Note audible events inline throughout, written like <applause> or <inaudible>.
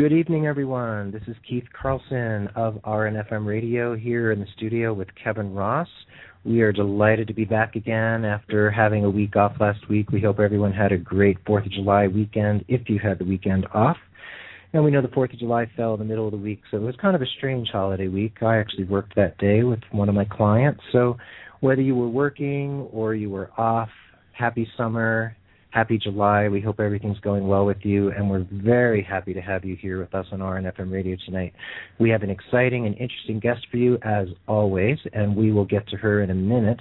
Good evening, everyone. This is Keith Carlson of RNFM Radio here in the studio with Kevin Ross. We are delighted to be back again after having a week off last week. We hope everyone had a great 4th of July weekend if you had the weekend off. And we know the 4th of July fell in the middle of the week, so it was kind of a strange holiday week. I actually worked that day with one of my clients. So whether you were working or you were off, happy summer, happy July. We hope everything's going well with you, and we're very happy to have you here with us on RNFM Radio tonight. We have an exciting and interesting guest for you, as always, and we will get to her in a minute.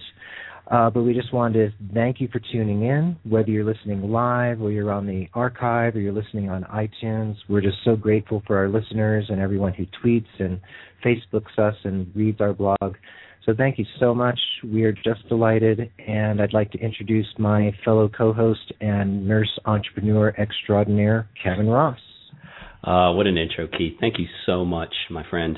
Uh, but we just wanted to thank you for tuning in, whether you're listening live or you're on the archive or you're listening on iTunes. We're just so grateful for our listeners and everyone who tweets and Facebooks us and reads our blog. So thank you so much. We are just delighted, and I'd like to introduce my fellow co-host and nurse entrepreneur extraordinaire, Kevin Ross. Uh, what an intro, Keith. Thank you so much, my friend.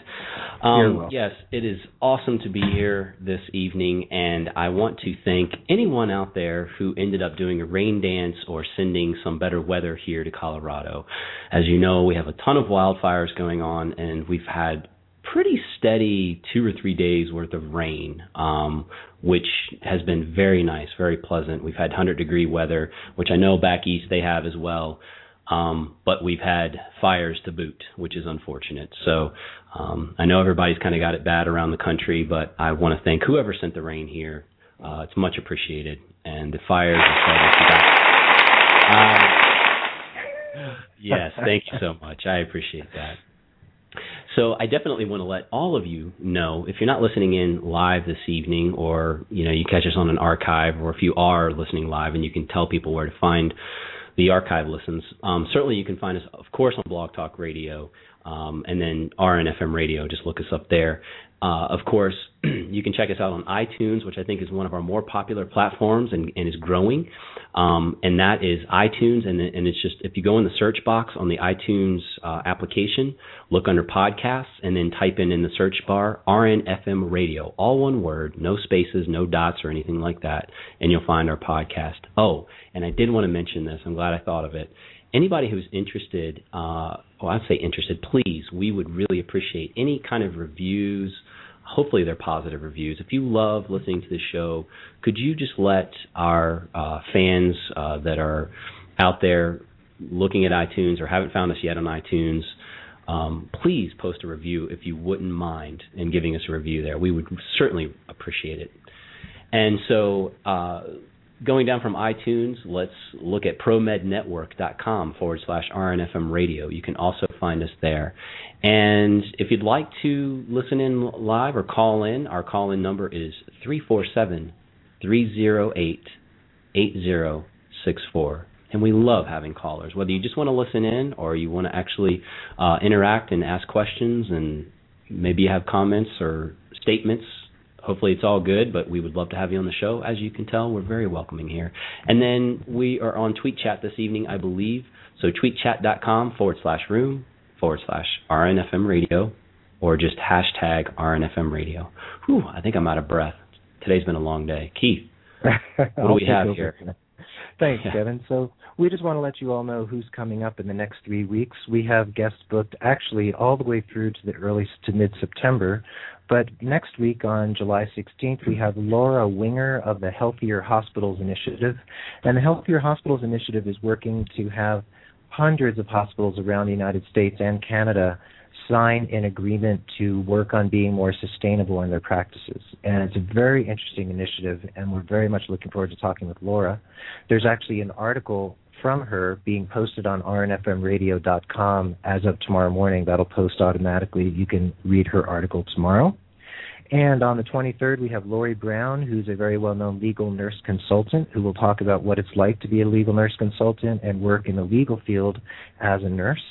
Um, yes, it is awesome to be here this evening, and I want to thank anyone out there who ended up doing a rain dance or sending some better weather here to Colorado. As you know, we have a ton of wildfires going on, and we've had pretty steady two or three days worth of rain, um, which has been very nice, very pleasant. We've had 100 degree weather, which I know back east they have as well. Um, but we've had fires to boot, which is unfortunate. So um, I know everybody's kind of got it bad around the country, but I want to thank whoever sent the rain here. Uh, it's much appreciated. And the fires, are uh, <laughs> yes, thank you so much. I appreciate that. So I definitely want to let all of you know if you're not listening in live this evening, or you know you catch us on an archive, or if you are listening live and you can tell people where to find the archive listens. Um, certainly, you can find us, of course, on Blog Talk Radio, um, and then RNFM Radio. Just look us up there. Uh, of course, <clears throat> you can check us out on iTunes, which I think is one of our more popular platforms and, and is growing. Um, and that is iTunes, and, and, it's just if you go in the search box on the iTunes uh, application, look under podcasts, and then type in in the search bar RNFM Radio, all one word, no spaces, no dots, or anything like that, and you'll find our podcast. Oh, and I did want to mention this. I'm glad I thought of it anybody who's interested, uh, well, I'd say interested, please, we would really appreciate any kind of reviews. Hopefully, they're positive reviews. If you love listening to the show, could you just let our uh, fans uh, that are out there looking at iTunes or haven't found us yet on iTunes, um, please post a review if you wouldn't mind in giving us a review there. We would certainly appreciate it. And so, uh, going down from iTunes, let's look at promednetwork.com forward slash RNFM radio. You can also find us there. And if you'd like to listen in live or call in, our call in number is 347 308 8064. And we love having callers, whether you just want to listen in or you want to actually uh, interact and ask questions and maybe you have comments or statements hopefully it's all good, but we would love to have you on the show. As you can tell, we're very welcoming here. And then we are on Tweet Chat this evening, I believe. So tweetchat.com forward slash room forward slash RNFM radio or just hashtag RNFM radio. Whew, I think I'm out of breath. Today's been a long day. Keith, what do <laughs> we have here? Thanks, Kevin. So we just want to let you all know who's coming up in the next three weeks. We have guests booked actually all the way through to the early to mid September. But next week on July 16th, we have Laura Winger of the Healthier Hospitals Initiative. And the Healthier Hospitals Initiative is working to have hundreds of hospitals around the United States and Canada sign an agreement to work on being more sustainable in their practices. And it's a very interesting initiative, and we're very much looking forward to talking with Laura. There's actually an article from her being posted on rnfmradio.com as of tomorrow morning. That'll post automatically. You can read her article tomorrow. And on the 23rd, we have Lori Brown, who's a very well known legal nurse consultant, who will talk about what it's like to be a legal nurse consultant and work in the legal field as a nurse.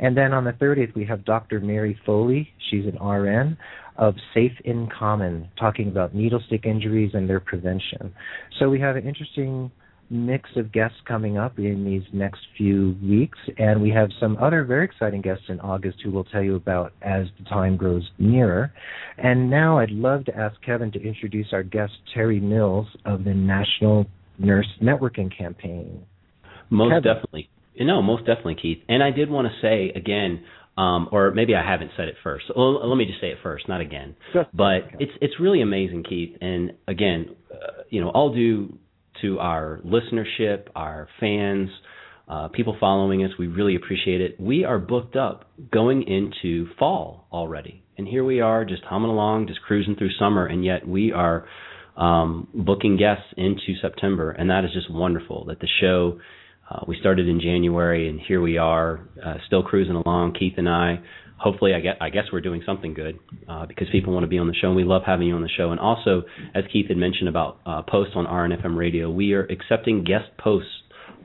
And then on the 30th, we have Dr. Mary Foley. She's an RN of Safe in Common, talking about needle stick injuries and their prevention. So we have an interesting mix of guests coming up in these next few weeks, and we have some other very exciting guests in August who we'll tell you about as the time grows nearer. And now I'd love to ask Kevin to introduce our guest, Teri Mills of the National Nurse Networking Campaign. Most Kevin. definitely. No, most definitely, Keith. And I did want to say again, um, or maybe I haven't said it first. Let me just say it first, not again. But it's it's really amazing, Keith. And again, uh, you know, all due to our listenership, our fans, uh, people following us. We really appreciate it. We are booked up going into fall already, and here we are, just humming along, just cruising through summer, and yet we are um, booking guests into September, and that is just wonderful. That the show uh, we started in January, and here we are, uh, still cruising along. Keith and I. Hopefully, I guess, I guess we're doing something good uh, because people want to be on the show, and we love having you on the show. And also, as Keith had mentioned about uh, posts on RNFM Radio, we are accepting guest posts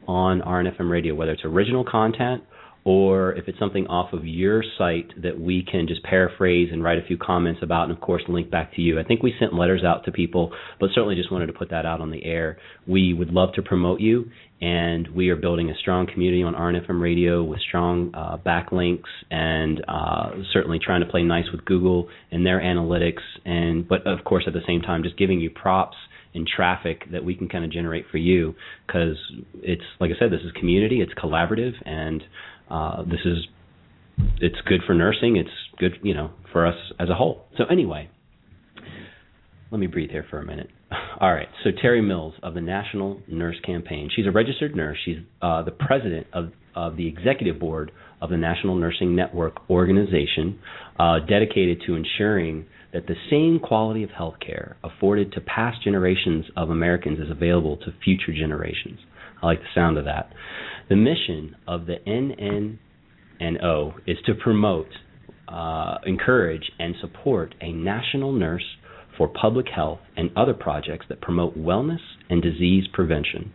on RNFM Radio, whether it's original content or if it's something off of your site that we can just paraphrase and write a few comments about and of course link back to you. I think we sent letters out to people, but certainly just wanted to put that out on the air. We would love to promote you and we are building a strong community on RNFM radio with strong uh, backlinks and uh, certainly trying to play nice with Google and their analytics and but of course at the same time just giving you props and traffic that we can kind of generate for you because it's like I said this is community, it's collaborative and uh, this is it's good for nursing. It's good, you know, for us as a whole. So anyway, let me breathe here for a minute. <laughs> All right. So Teri Mills of the National Nurse Campaign. She's a registered nurse. She's uh, the president of of the executive board of the National Nursing Network organization, uh, dedicated to ensuring that the same quality of health care afforded to past generations of Americans is available to future generations. I like the sound of that. The mission of the NNNO is to promote, uh, encourage, and support a national nurse for public health and other projects that promote wellness and disease prevention.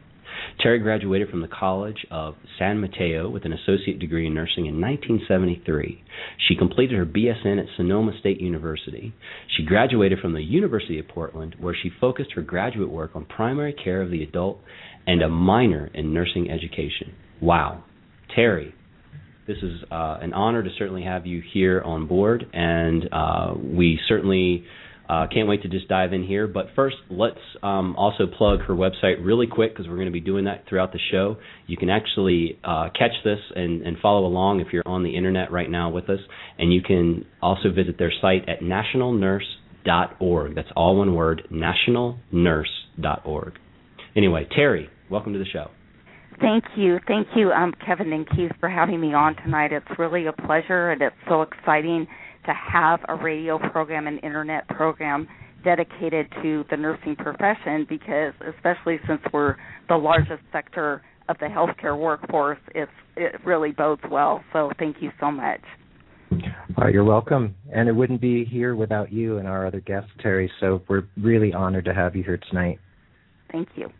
Teri graduated from the College of San Mateo with an associate degree in nursing in 1973. She completed her BSN at Sonoma State University. She graduated from the University of Portland, where she focused her graduate work on primary care of the adult and a minor in nursing education. Wow. Teri, this is uh, an honor to certainly have you here on board, and uh, we certainly uh, can't wait to just dive in here. But first, let's um, also plug her website really quick because we're going to be doing that throughout the show. You can actually uh, catch this and, and, follow along if you're on the internet right now with us, and you can also visit their site at nationalnurse.org. That's all one word, nationalnurse.org. Anyway, Teri, welcome to the show. Thank you. Thank you, um, Kevin and Keith, for having me on tonight. It's really a pleasure, and it's so exciting to have a radio program and internet program dedicated to the nursing profession because, especially since we're the largest sector of the healthcare workforce, it's, it really bodes well. So, thank you so much. Uh, you're welcome. And it wouldn't be here without you and our other guests, Teri. So, we're really honored to have you here tonight. Thank you.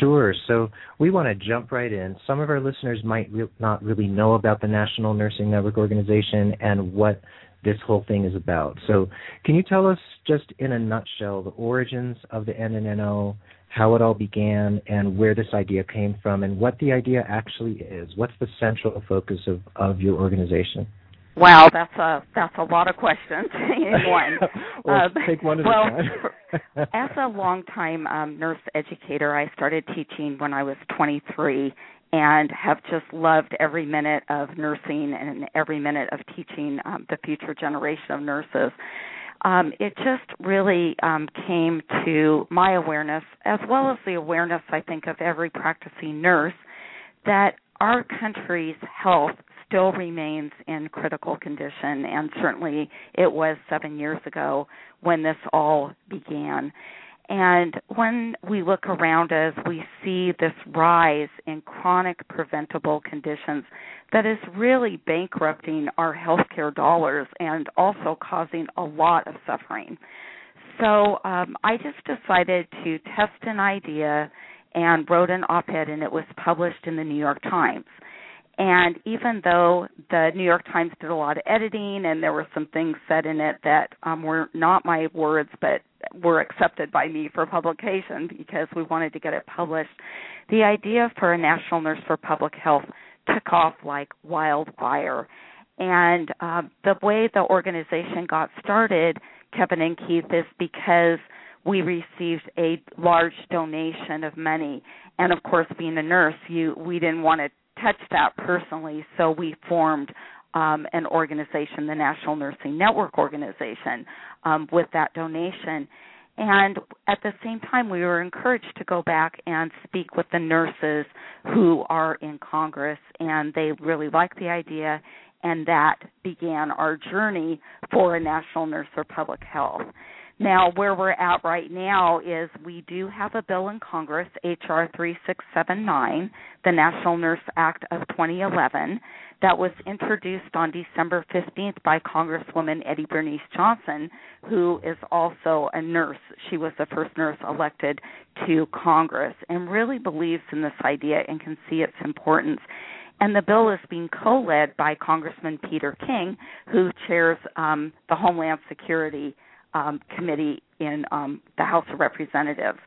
Sure. So we want to jump right in. Some of our listeners might re- not really know about the National Nursing Network organization and what this whole thing is about. So, can you tell us just in a nutshell the origins of the NNNO, how it all began, and where this idea came from, and what the idea actually is? What's the central focus of, of your organization? Wow, that's a that's a lot of questions <laughs> in <laughs> one. well, uh, take one at well, a time. <laughs> as a longtime um, nurse educator, I started teaching when I was 23, and have just loved every minute of nursing and every minute of teaching um, the future generation of nurses. Um, it just really um, came to my awareness, as well as the awareness, I think, of every practicing nurse, that our country's health still remains in critical condition, and certainly it was seven years ago when this all began. And when we look around us, we see this rise in chronic preventable conditions that is really bankrupting our healthcare dollars and also causing a lot of suffering. So um, I just decided to test an idea and wrote an op ed, and it was published in the New York Times. And even though the New York Times did a lot of editing and there were some things said in it that um, were not my words but were accepted by me for publication because we wanted to get it published, the idea for a national nurse for public health took off like wildfire. And uh, the way the organization got started, Kevin and Keith, is because we received a large donation of money and of course being a nurse you we didn't want to touched that personally, so we formed um, an organization, the National Nursing Network Organization, um, with that donation. And at the same time, we were encouraged to go back and speak with the nurses who are in Congress, and they really liked the idea, and that began our journey for a national nurse for public health. Now, where we're at right now is we do have a bill in Congress, H.R. 3679, the National Nurse Act of 2011, that was introduced on December 15th by Congresswoman Eddie Bernice Johnson, who is also a nurse. She was the first nurse elected to Congress and really believes in this idea and can see its importance. And the bill is being co led by Congressman Peter King, who chairs um, the Homeland Security um, committee in um, the House of Representatives.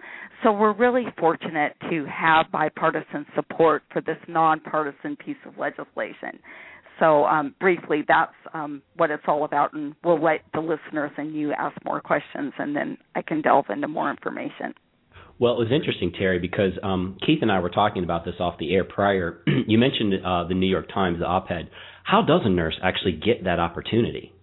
So we're really fortunate to have bipartisan support for this nonpartisan piece of legislation. So um, briefly, that's um, what it's all about, and we'll let the listeners and you ask more questions, and then I can delve into more information. Well, it was interesting, Teri, because um, Keith and I were talking about this off the air prior. <clears throat> you mentioned uh, the New York Times, the op-ed. How does a nurse actually get that opportunity?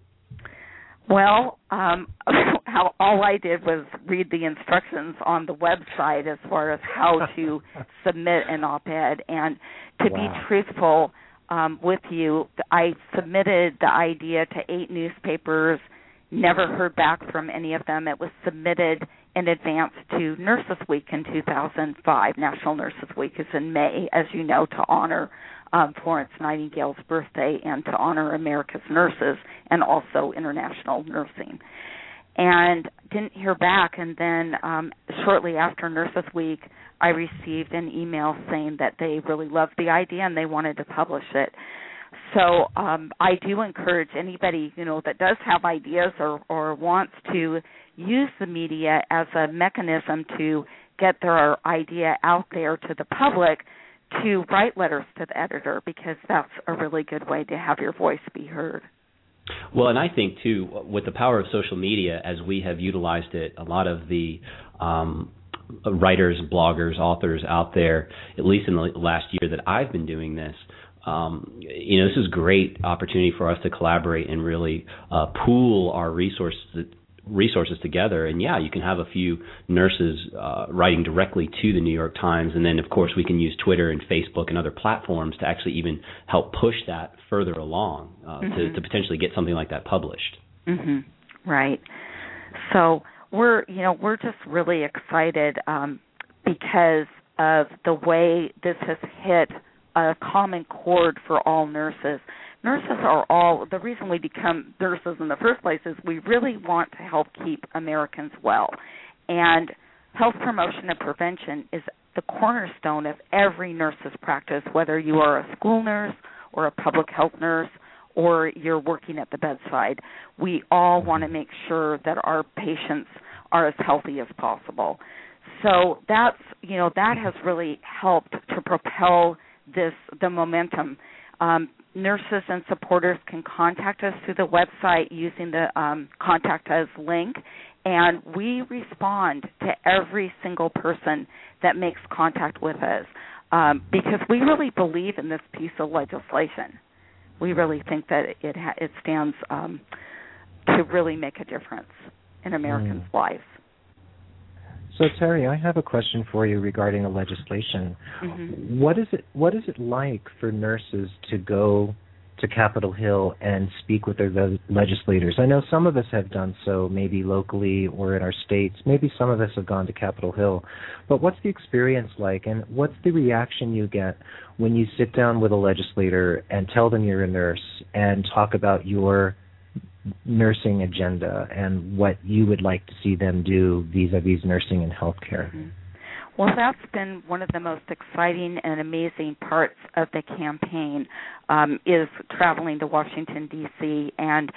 Well, um, <laughs> how all I did was read the instructions on the website as far as how to <laughs> submit an op-ed, and to wow. be truthful um, with you, I submitted the idea to eight newspapers. Never heard back from any of them. It was submitted in advance to Nurses Week in 2005. National Nurses Week is in May, as you know, to honor um, Florence Nightingale's birthday and to honor America's nurses and also international nursing. And didn't hear back, and then um, shortly after Nurses Week, I received an email saying that they really loved the idea and they wanted to publish it. So um, I do encourage anybody you know that does have ideas or, or wants to use the media as a mechanism to get their idea out there to the public to write letters to the editor because that's a really good way to have your voice be heard. Well, and I think too, with the power of social media, as we have utilized it, a lot of the um, writers, bloggers, authors out there, at least in the last year that I've been doing this, um, you know, this is a great opportunity for us to collaborate and really uh, pool our resources resources together. And yeah, you can have a few nurses uh, writing directly to the New York Times, and then of course we can use Twitter and Facebook and other platforms to actually even help push that further along uh, mm-hmm. to, to potentially get something like that published. Mm-hmm. Right. So we're you know we're just really excited um, because of the way this has hit a common chord for all nurses nurses are all the reason we become nurses in the first place is we really want to help keep Americans well. And health promotion and prevention is the cornerstone of every nurse's practice, whether you are a school nurse or a public health nurse or you're working at the bedside. We all want to make sure that our patients are as healthy as possible. So that's you know that has really helped to propel this the momentum. Um, nurses and supporters can contact us through the website using the um, contact us link, and we respond to every single person that makes contact with us um, because we really believe in this piece of legislation. We really think that it ha- it stands um, to really make a difference in Americans' mm. lives. So Teri, I have a question for you regarding the legislation. Mm-hmm. What is it what is it like for nurses to go to Capitol Hill and speak with their legislators? I know some of us have done so maybe locally or in our states. Maybe some of us have gone to Capitol Hill. But what's the experience like and what's the reaction you get when you sit down with a legislator and tell them you're a nurse and talk about your nursing agenda and what you would like to see them do vis-a-vis nursing and healthcare. Mm-hmm. Well, that's been one of the most exciting and amazing parts of the campaign um, is traveling to Washington D.C. and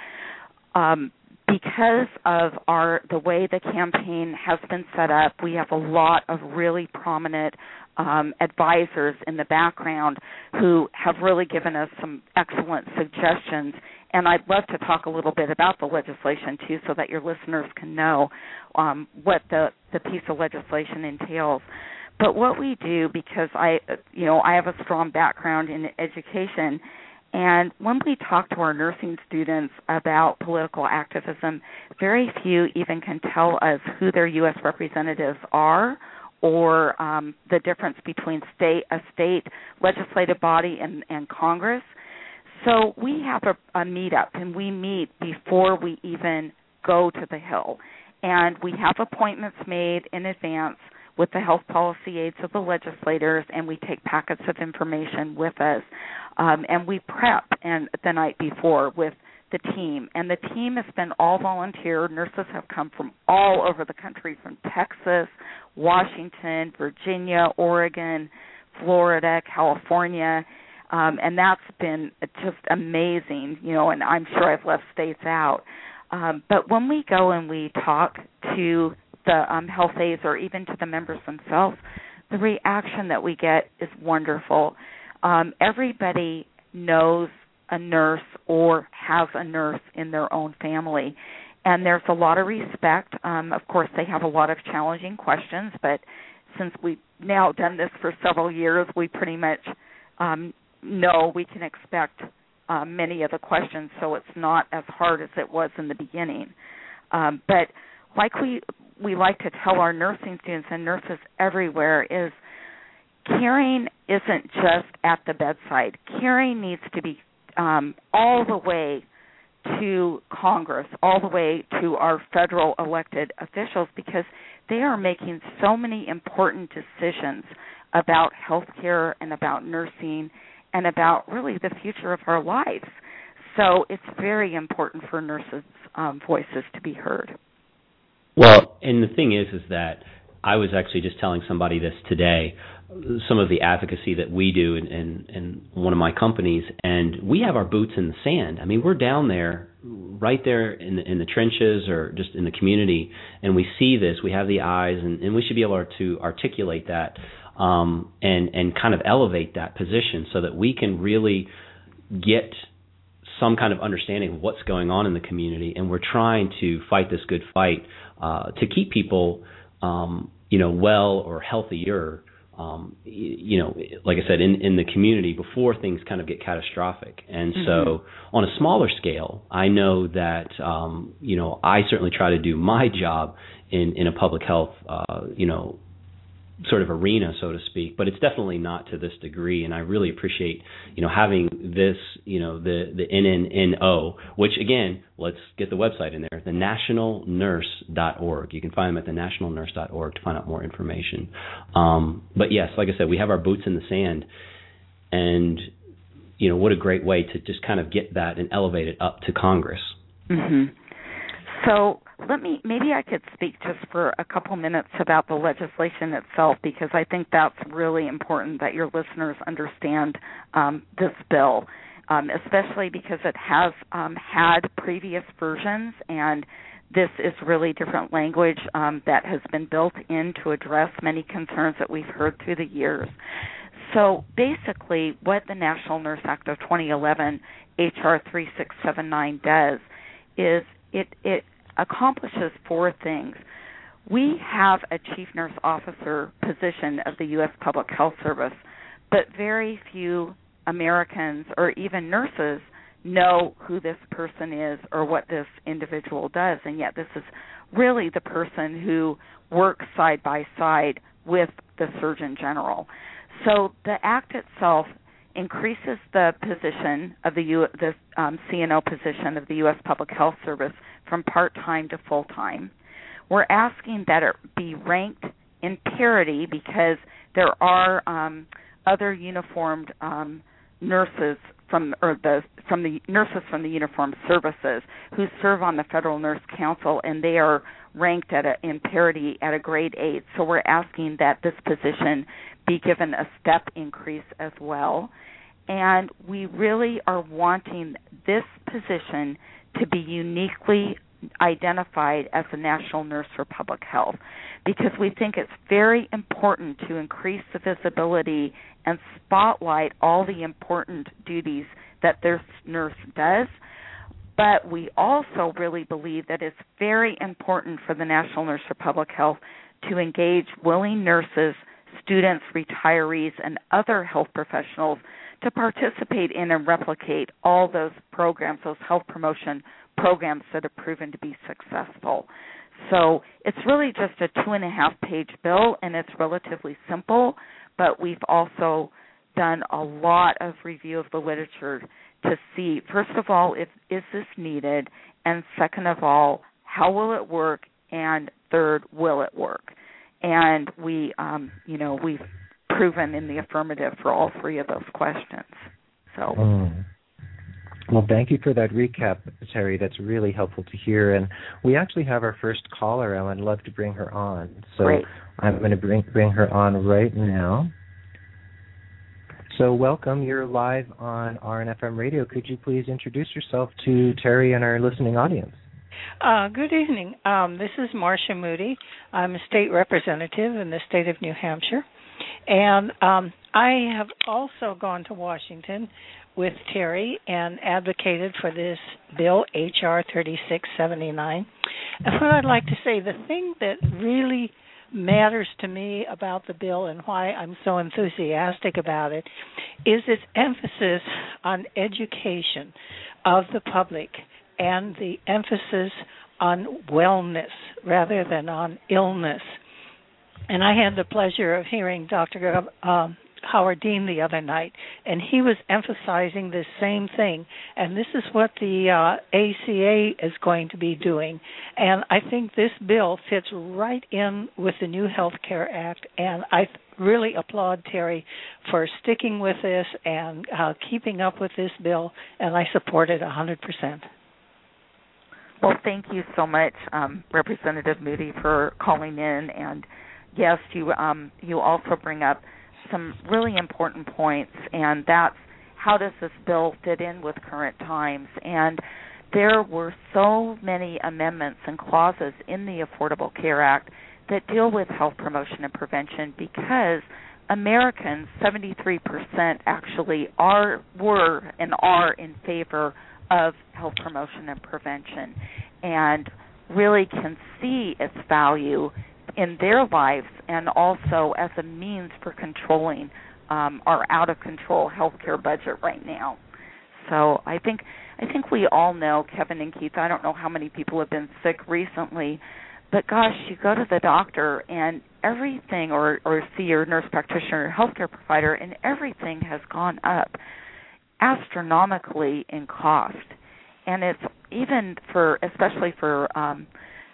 um, because of our the way the campaign has been set up, we have a lot of really prominent um, advisors in the background who have really given us some excellent suggestions and I'd love to talk a little bit about the legislation too, so that your listeners can know um, what the the piece of legislation entails. But what we do, because I, you know, I have a strong background in education, and when we talk to our nursing students about political activism, very few even can tell us who their U.S. representatives are or um, the difference between state a state legislative body and, and Congress. So we have a, a meetup and we meet before we even go to the Hill. And we have appointments made in advance with the health policy aides of the legislators, and we take packets of information with us. Um, and we prep and the night before with the team. And the team has been all volunteer. Nurses have come from all over the country, from Texas, Washington, Virginia, Oregon, Florida, California um, and that's been just amazing. You know, and I'm sure I've left states out. Um, but when we go and we talk to the um, health aides or even to the members themselves, the reaction that we get is wonderful. Um, everybody knows a nurse or has a nurse in their own family. And there's a lot of respect. Um, of course, they have a lot of challenging questions, but since we've now done this for several years, we pretty much um, know we can expect uh, many of the questions, so it's not as hard as it was in the beginning. Um, but like we we like to tell our nursing students and nurses everywhere is caring isn't just at the bedside. Caring needs to be um, all the way to Congress, all the way to our federal elected officials, because they are making so many important decisions about health care and about nursing and about really the future of our lives. So it's very important for nurses' um, voices to be heard. Well, and the thing is, is that I was actually just telling somebody this today. Some of the advocacy that we do in, in, in one of my companies, and we have our boots in the sand. I mean, we're down there, right there in the, in the trenches or just in the community, and we see this. We have the eyes, and, and we should be able to articulate that um, and and kind of elevate that position so that we can really get some kind of understanding of what's going on in the community, and we're trying to fight this good fight uh, to keep people, um, you know, well or healthier. Um, you know, like I said, in, in the community before things kind of get catastrophic. And mm-hmm. so, on a smaller scale, I know that um, you know I certainly try to do my job in in a public health, uh, you know, sort of arena, so to speak, but it's definitely not to this degree. And I really appreciate, you know, having this, you know, the the NNNO, which again, let's get the website in there, the nationalnurse.org. You can find them at the nationalnurse.org to find out more information. Um, but yes, like I said, we have our boots in the sand, and you know, what a great way to just kind of get that and elevate it up to Congress. Mm-hmm. So let me maybe I could speak just for a couple minutes about the legislation itself because I think that's really important that your listeners understand um, this bill, um, especially because it has um, had previous versions and this is really different language um, that has been built in to address many concerns that we've heard through the years. So basically, what the National Nurse Act of 2011, HR 3679, does is it it accomplishes four things. We have a chief nurse officer position of the U.S. Public Health Service, but very few Americans or even nurses know who this person is or what this individual does, and yet this is really the person who works side by side with the Surgeon General. So the act itself increases the position of the, U, the um, CNO position of the U.S. Public Health Service from part time to full time. We're asking that it be ranked in parity because there are um, other uniformed um, nurses from or the from the nurses from the uniformed services who serve on the Federal Nurse Council and they are ranked at a, in parity at a grade 8 so we're asking that this position be given a step increase as well and we really are wanting this position to be uniquely identified as a national nurse for public health because we think it's very important to increase the visibility and spotlight all the important duties that this nurse does. But we also really believe that it's very important for the National Nurse for Public Health to engage willing nurses students, retirees, and other health professionals to participate in and replicate all those programs, those health promotion programs that have proven to be successful. So it's really just a two and a half page bill and it's relatively simple, but we've also done a lot of review of the literature to see first of all if is this needed? And second of all how will it work? And third will it work and we um you know we've proven in the affirmative for all three of those questions so mm. Well, thank you for that recap, Teri. That's really helpful to hear. And we actually have our first caller, and I'd love to bring her on. So Great. I'm going to bring bring her on right now. So welcome. You're live on RNFM Radio. Could you please introduce yourself to Teri and our listening audience? Uh, good evening. Um, this is Marcia Moody. I'm a state representative in the state of New Hampshire. And um, I have also gone to Washington with Teri and advocated for this bill, H.R. 3679. And what I'd like to say, the thing that really matters to me about the bill and why I'm so enthusiastic about it is its emphasis on education of the public and the emphasis on wellness rather than on illness. And I had the pleasure of hearing Dr. Um, Howard Dean the other night, and he was emphasizing this same thing. And this is what the uh, ACA is going to be doing. And I think this bill fits right in with the new Health Care Act. And I really applaud Terry for sticking with this and uh, keeping up with this bill. And I support it 100%. Well, thank you so much, um, Representative Moody, for calling in. And yes, you um, you also bring up some really important points, and that's how does this bill fit in with current times? And there were so many amendments and clauses in the Affordable Care Act that deal with health promotion and prevention because Americans, 73% actually are were and are in favor of health promotion and prevention and really can see its value in their lives and also as a means for controlling um, our out of control healthcare budget right now. So I think I think we all know Kevin and Keith. I don't know how many people have been sick recently, but gosh, you go to the doctor and everything, or or see your nurse practitioner, or healthcare provider, and everything has gone up astronomically in cost. And it's even for, especially for um,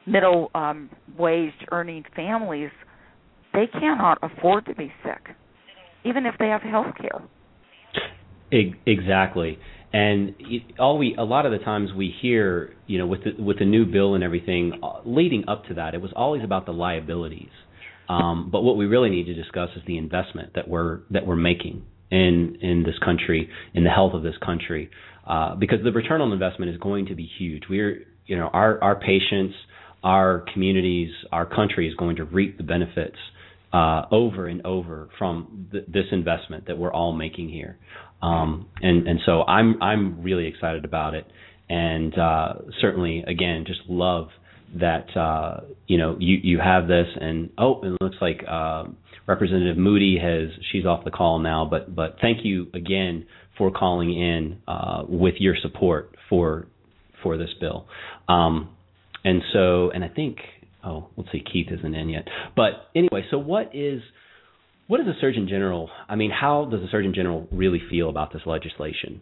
middle um, wage earning families, they cannot afford to be sick, even if they have health care. Exactly. And all we a lot of the times we hear, you know, with the with the new bill and everything uh, leading up to that, it was always about the liabilities. Um, but what we really need to discuss is the investment that we're that we're making in in this country, in the health of this country, uh, because the return on investment is going to be huge. We're you know our our patients, our communities, our country is going to reap the benefits uh, over and over from th- this investment that we're all making here. Um, and and so I'm I'm really excited about it, and uh, certainly again just love that uh, you know you you have this and oh it looks like uh, Representative Moody has she's off the call now, but but thank you again for calling in uh, with your support for for this bill. Um, and so, and I think, oh, let's see, Keith isn't in yet. But anyway, so what is what is the Surgeon General? I mean, how does the Surgeon General really feel about this legislation?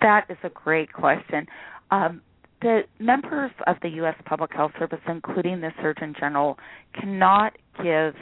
That is a great question. Um, the members of the U.S. Public Health Service, including the Surgeon General, cannot give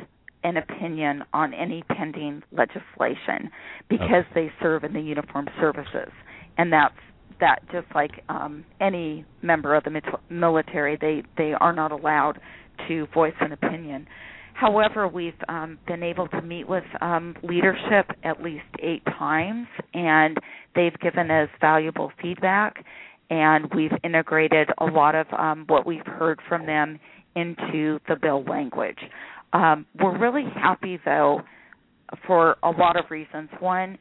an opinion on any pending legislation because okay. they serve in the uniformed services, and that's that just like um, any member of the military, they they are not allowed to voice an opinion. However, we've um, been able to meet with um, leadership at least eight times, and they've given us valuable feedback, and we've integrated a lot of um, what we've heard from them into the bill language. Um, we're really happy, though, for a lot of reasons. One,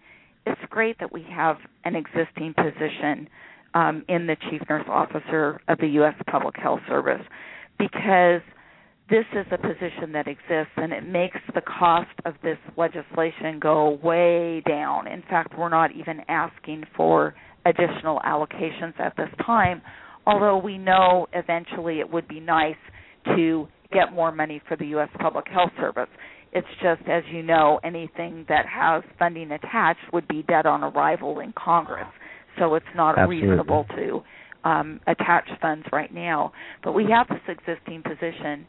it's great that we have an existing position um, in the chief nurse officer of the U.S. Public Health Service because this is a position that exists and it makes the cost of this legislation go way down. In fact, we're not even asking for additional allocations at this time, although we know eventually it would be nice to get more money for the U.S. Public Health Service. It's just, as you know, anything that has funding attached would be dead on arrival in Congress. So it's not Absolutely. reasonable to um, attach funds right now. But we have this existing position,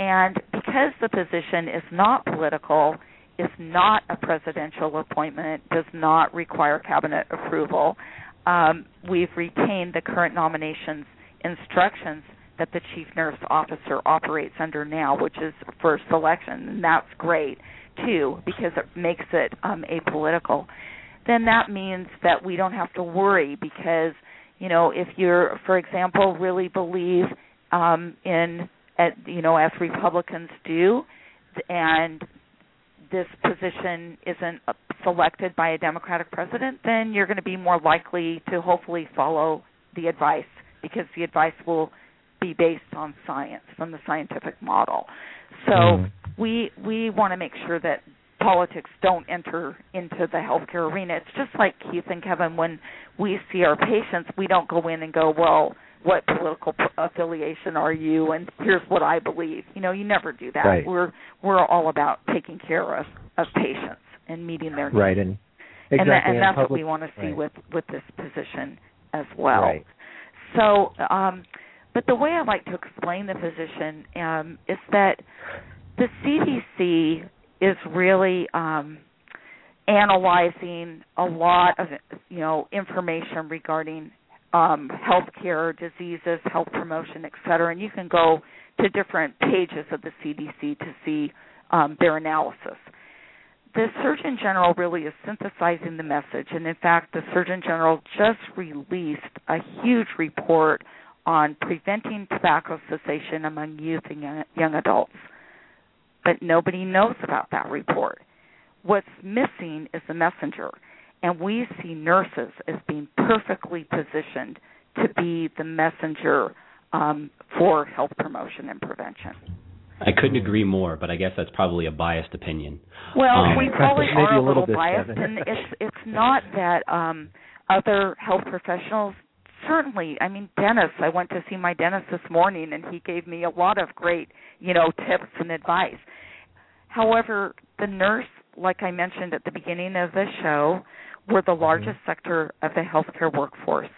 and because the position is not political, is not a presidential appointment, does not require cabinet approval, um, we've retained the current nominations instructions that the chief nurse officer operates under now, which is for selection, and that's great too because it makes it um, apolitical. Then that means that we don't have to worry because you know if you're, for example, really believe um, in, at, you know, as Republicans do, and this position isn't selected by a Democratic president, then you're going to be more likely to hopefully follow the advice because the advice will be based on science from the scientific model. So Mhm. we we want to make sure that politics don't enter into the healthcare arena. It's just like Keith and Kevin when we see our patients, we don't go in and go, "Well, what political affiliation are you and here's what I believe." You know, you never do that. Right. We're we're all about taking care of of patients and meeting their needs. Right, and exactly, and, that, and that's public, what we want to see right. with with this position as well. Right. So, um, but the way I like to explain the position um, is that the CDC is really um, analyzing a lot of you know information regarding um, healthcare, diseases, health promotion, et cetera. And you can go to different pages of the CDC to see um, their analysis the Surgeon General really is synthesizing the message, and in fact, the Surgeon General just released a huge report on preventing tobacco cessation among youth and young, young adults. But nobody knows about that report. What's missing is the messenger, and we see nurses as being perfectly positioned to be the messenger um, for health promotion and prevention. I couldn't agree more, but I guess that's probably a biased opinion. Well, Um, we probably Maybe are a a little little bit, biased, and it's it's not that um other health professionals. Certainly, I mean dentists. I went to see my dentist this morning, and he gave me a lot of great, you know, tips and advice. However, the nurse, like I mentioned at the beginning of the show, we're the largest sector of the healthcare workforce.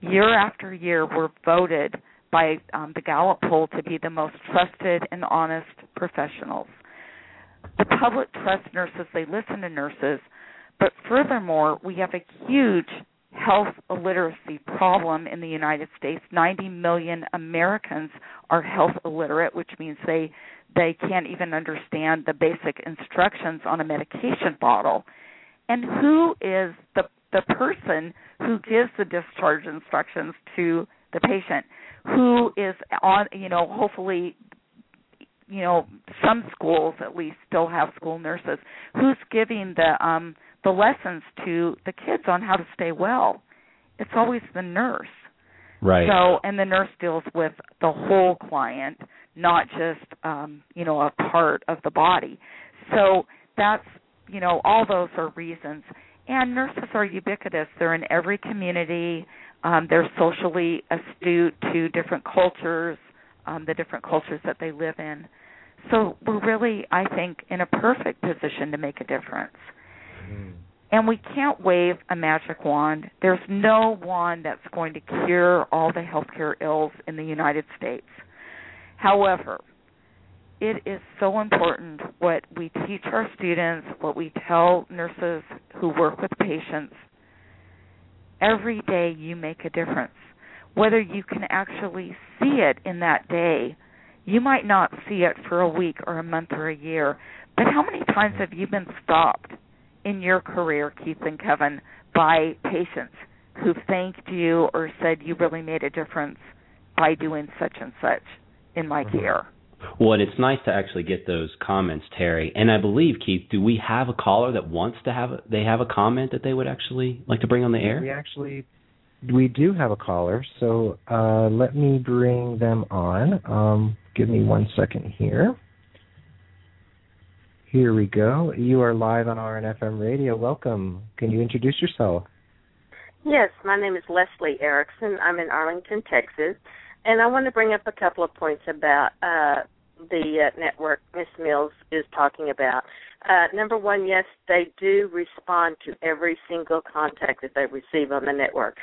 Year after year, we're voted by um, the Gallup poll to be the most trusted and honest professionals. The public trusts nurses, they listen to nurses, but furthermore, we have a huge health illiteracy problem in the United States. 90 million Americans are health illiterate, which means they they can't even understand the basic instructions on a medication bottle. And who is the the person who gives the discharge instructions to the patient? Who is on you know, hopefully you know, some schools at least still have school nurses. Who's giving the um the lessons to the kids on how to stay well? It's always the nurse. Right. So, and the nurse deals with the whole client, not just um, you know a part of the body. So that's you know all those are reasons. And nurses are ubiquitous. They're in every community. Um, they're socially astute to different cultures, um, the different cultures that they live in. So we're really, I think, in a perfect position to make a difference. And we can't wave a magic wand. There's no wand that's going to cure all the healthcare ills in the United States. However, it is so important what we teach our students, what we tell nurses who work with patients. Every day you make a difference. Whether you can actually see it in that day, you might not see it for a week or a month or a year, but how many times have you been stopped in your career, Keith and Kevin, by patients who've thanked you or said you really made a difference by doing such and such in my mm-hmm. care? Well, and it's nice to actually get those comments, Teri. And I believe Keith, do we have a caller that wants to have a, they have a comment that they would actually like to bring on the air? We actually we do have a caller, so uh, let me bring them on. Um, give me one second here. Here we go. You are live on RNFM radio. Welcome. Can you introduce yourself? Yes, my name is Leslie Erickson. I'm in Arlington, Texas, and I want to bring up a couple of points about uh, the uh, network Miss Mills is talking about. Uh, number one, yes, they do respond to every single contact that they receive on the network.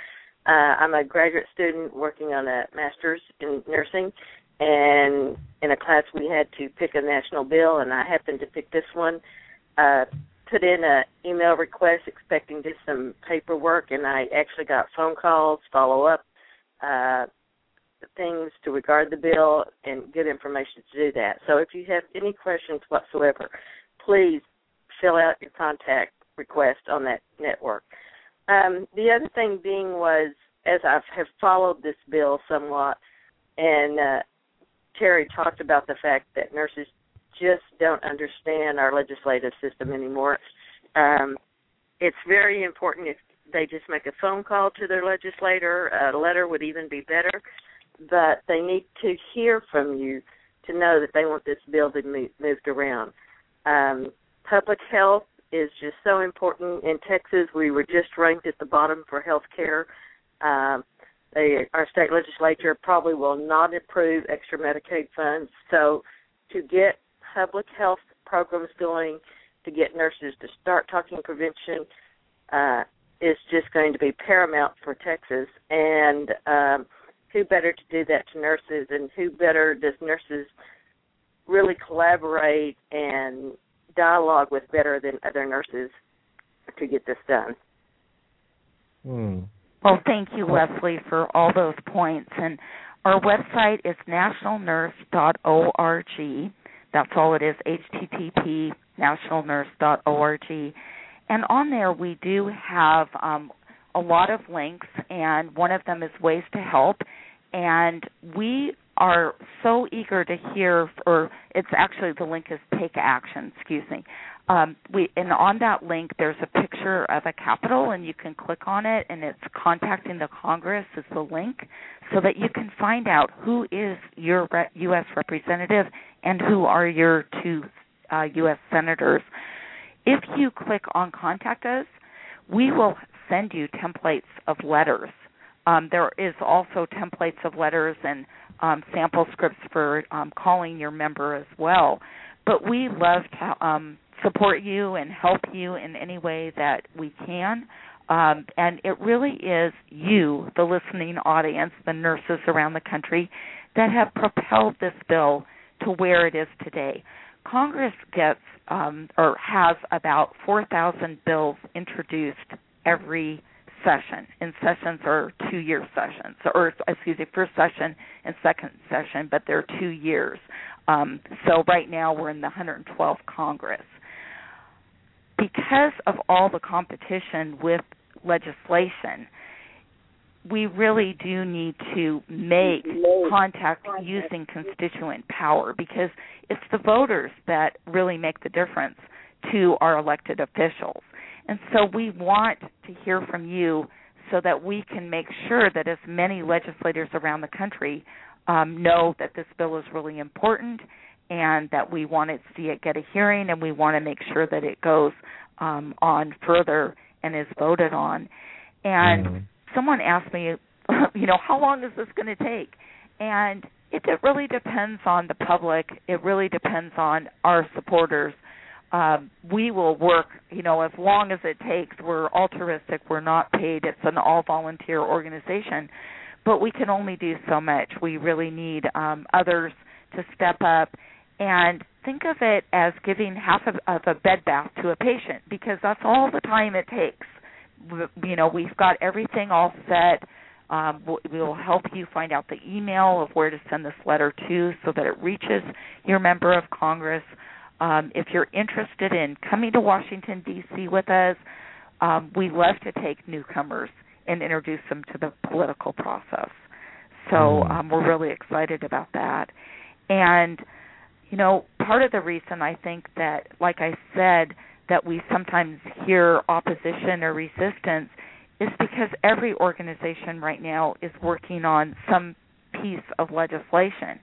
Uh, I'm a graduate student working on a master's in nursing, and in a class we had to pick a national bill, and I happened to pick this one. Uh, put in an email request expecting just some paperwork, and I actually got phone calls, follow up uh, things to regard the bill, and good information to do that. So if you have any questions whatsoever, please fill out your contact request on that network. Um, the other thing being was, as I have followed this bill somewhat, and uh, Teri talked about the fact that nurses just don't understand our legislative system anymore. Um, it's very important if they just make a phone call to their legislator. A letter would even be better, but they need to hear from you to know that they want this be moved around. Um, public health is just so important. In Texas, we were just ranked at the bottom for health care. Um, they, our state legislature probably will not approve extra Medicaid funds. So, to get public health programs going, to get nurses to start talking prevention, uh, is just going to be paramount for Texas. And um, who better to do that to nurses, and who better does nurses really collaborate and dialogue with better than other nurses to get this done? Hmm. Well, thank you, Leslie, for all those points. And our website is nationalnurse.org. That's all it is, http nationalnurse.org. And on there, we do have um, a lot of links, and one of them is ways to help. And we are so eager to hear, or it's actually the link is take action, excuse me. Um, we and on that link there's a picture of a capital and you can click on it and it's contacting the Congress is the link so that you can find out who is your re- U.S. representative and who are your two uh, U.S. senators. If you click on contact us, we will send you templates of letters. Um, there is also templates of letters and um, sample scripts for um, calling your member as well. But we love to um, support you and help you in any way that we can. Um, and it really is you, the listening audience, the nurses around the country, that have propelled this bill to where it is today. Congress gets um, or has about 4,000 bills introduced every session, and sessions are two-year sessions, or excuse me, first session and second session, but they're two years. Um, so right now we're in the 112th Congress because of all the competition with legislation, we really do need to make contact using constituent power because it's the voters that really make the difference to our elected officials. And so we want to hear from you so that we can make sure that as many legislators around the country um, know that this bill is really important and that we want to see it get a hearing and we want to make sure that it goes um, on further and is voted on. And mm-hmm. someone asked me, <laughs> you know, how long is this going to take? And it, it really depends on the public. It really depends on our supporters. Um, we will work, you know, as long as it takes. We're altruistic. We're not paid. It's an all-volunteer organization, but we can only do so much. We really need um, others to step up and think of it as giving half of, of a bed bath to a patient because that's all the time it takes. You know, we've got everything all set. Um, we will help you find out the email of where to send this letter to so that it reaches your member of Congress. Um, if you're interested in coming to Washington, D.C. with us, um, we love to take newcomers and introduce them to the political process. So mm-hmm. um, we're really excited about that. And you know, part of the reason I think that, like I said, that we sometimes hear opposition or resistance is because every organization right now is working on some piece of legislation.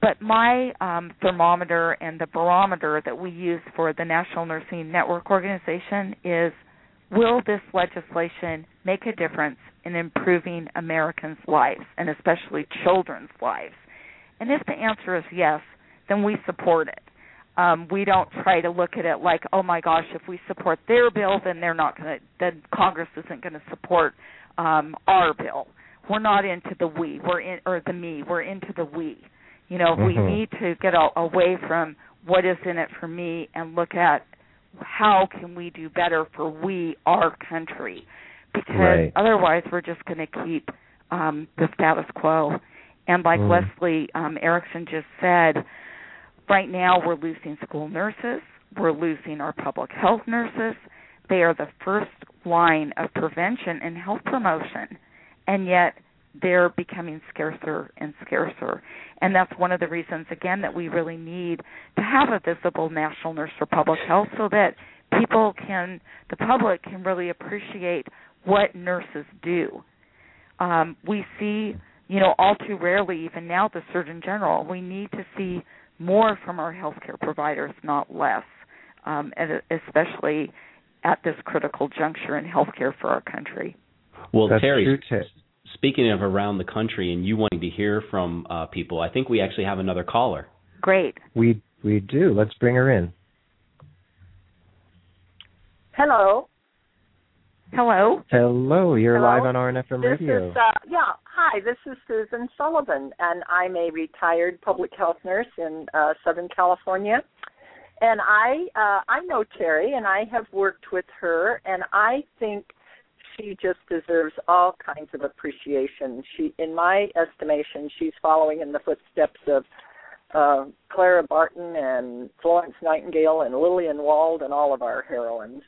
But my um, thermometer and the barometer that we use for the National Nursing Network organization is will this legislation make a difference in improving Americans' lives and especially children's lives? And if the answer is yes, then we support it. Um, we don't try to look at it like, oh my gosh, if we support their bill, then they're not going to, then Congress isn't going to support um, our bill. We're not into the we, we're in, or the me, we're into the we. You know, mm-hmm. we need to get a, away from what is in it for me and look at how can we do better for we, our country, because right. otherwise we're just going to keep um, the status quo. And like mm. Leslie um, Erickson just said, right now we're losing school nurses, we're losing our public health nurses. They are the first line of prevention and health promotion, and yet they're becoming scarcer and scarcer. And that's one of the reasons, again, that we really need to have a visible national nurse for public health so that people can, the public can really appreciate what nurses do. Um, we see, you know, all too rarely, even now, the Surgeon General, we need to see more from our healthcare providers, not less, um, and especially at this critical juncture in healthcare for our country. Well, That's Teri, true, speaking of around the country and you wanting to hear from uh, people, I think we actually have another caller. Great. We we do. Let's bring her in. Hello. Hello. Hello. You're Hello. live on RNFM this Radio. Is, uh, yeah. Hi. This is Susan Sullivan, and I'm a retired public health nurse in uh, Southern California. And I uh, I know Teri, and I have worked with her, and I think she just deserves all kinds of appreciation. She, in my estimation, she's following in the footsteps of uh, Clara Barton and Florence Nightingale and Lillian Wald and all of our heroines.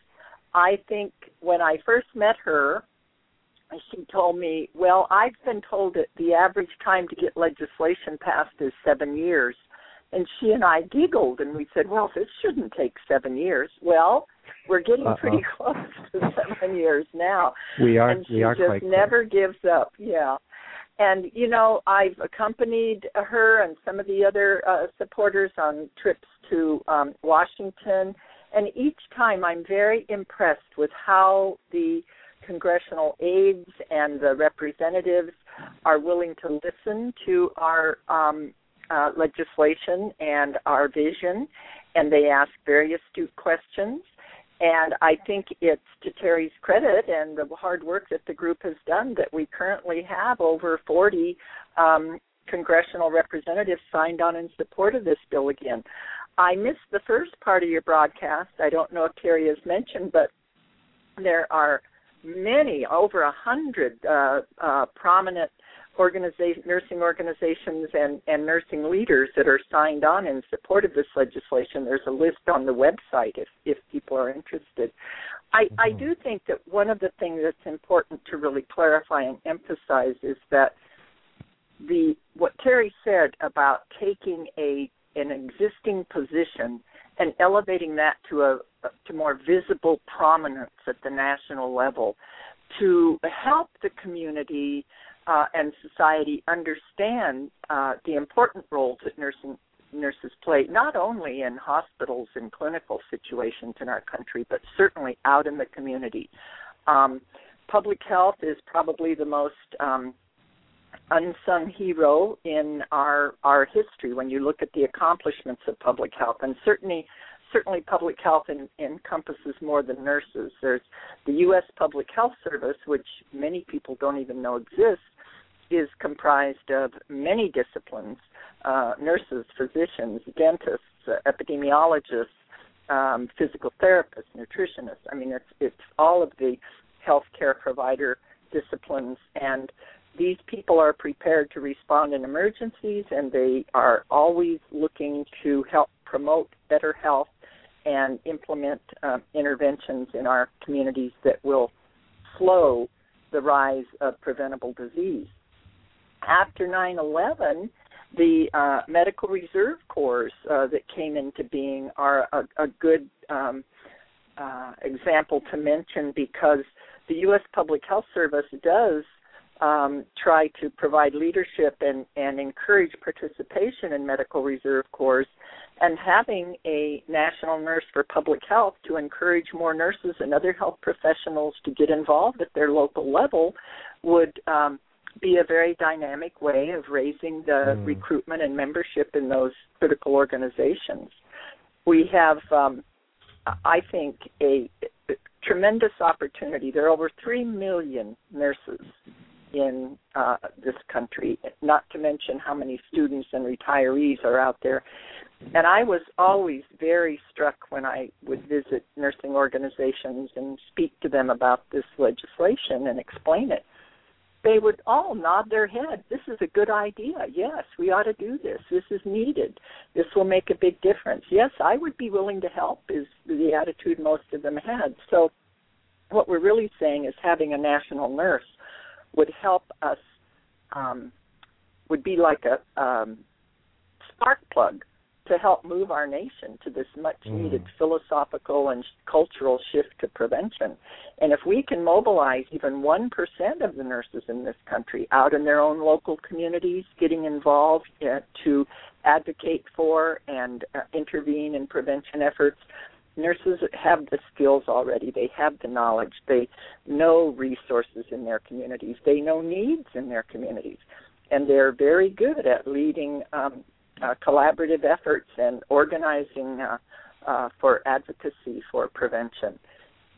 I think when I first met her, she told me, "Well, I've been told that the average time to get legislation passed is seven years." And she and I giggled and we said, "Well, this shouldn't take seven years." Well, we're getting Uh-oh. pretty <laughs> close to seven years now. We are. And she we are just never close. gives up. Yeah. And you know, I've accompanied her and some of the other uh, supporters on trips to um, Washington, and each time I'm very impressed with how the congressional aides and the representatives are willing to listen to our um, uh, legislation and our vision, and they ask very astute questions and I think it's to Teri's credit and the hard work that the group has done that we currently have over 40 um, congressional representatives signed on in support of this bill again. I missed the first part of your broadcast. I don't know if Teri has mentioned, but there are many, over a hundred uh, uh, prominent organization, nursing organizations and, and nursing leaders that are signed on in support of this legislation. There's a list on the website if, if people are interested. I, mm-hmm. I do think that one of the things that's important to really clarify and emphasize is that the what Teri said about taking a an existing position and elevating that to a to more visible prominence at the national level to help the community uh, and society understand uh, the important roles that nursing nurses play, not only in hospitals and clinical situations in our country, but certainly out in the community. Um, public health is probably the most um, unsung hero in our our history when you look at the accomplishments of public health, and certainly certainly public health in, encompasses more than nurses. There's the U.S. Public Health Service, which many people don't even know exists, is comprised of many disciplines uh, nurses, physicians, dentists, uh, epidemiologists, um, physical therapists, nutritionists. I mean, it's, it's all of the healthcare provider disciplines, and these people are prepared to respond in emergencies, and they are always looking to help promote better health and implement uh, interventions in our communities that will slow the rise of preventable disease after 9/11, the uh, medical reserve corps uh, that came into being are a, a good um, uh, example to mention because the U.S. Public Health Service does um, try to provide leadership and, and encourage participation in medical reserve corps and having a national nurse for public health to encourage more nurses and other health professionals to get involved at their local level would um, be a very dynamic way of raising the mm. recruitment and membership in those critical organizations. We have, um, I think, a, a tremendous opportunity. There are over 3 million nurses in uh, this country, not to mention how many students and retirees are out there. And I was always very struck when I would visit nursing organizations and speak to them about this legislation and explain it. They would all nod their head. This is a good idea. Yes, we ought to do this. This is needed. This will make a big difference. Yes, I would be willing to help, is the attitude most of them had. So, what we're really saying is having a national nurse would help us, um, would be like a um, spark plug to help move our nation to this much needed mm. philosophical and cultural shift to prevention. And if we can mobilize even 1% of the nurses in this country out in their own local communities, getting involved uh, to advocate for and uh, intervene in prevention efforts, nurses have the skills already. They have the knowledge. They know resources in their communities. They know needs in their communities. And they're very good at leading um, uh, collaborative efforts and organizing uh, uh, for advocacy for prevention.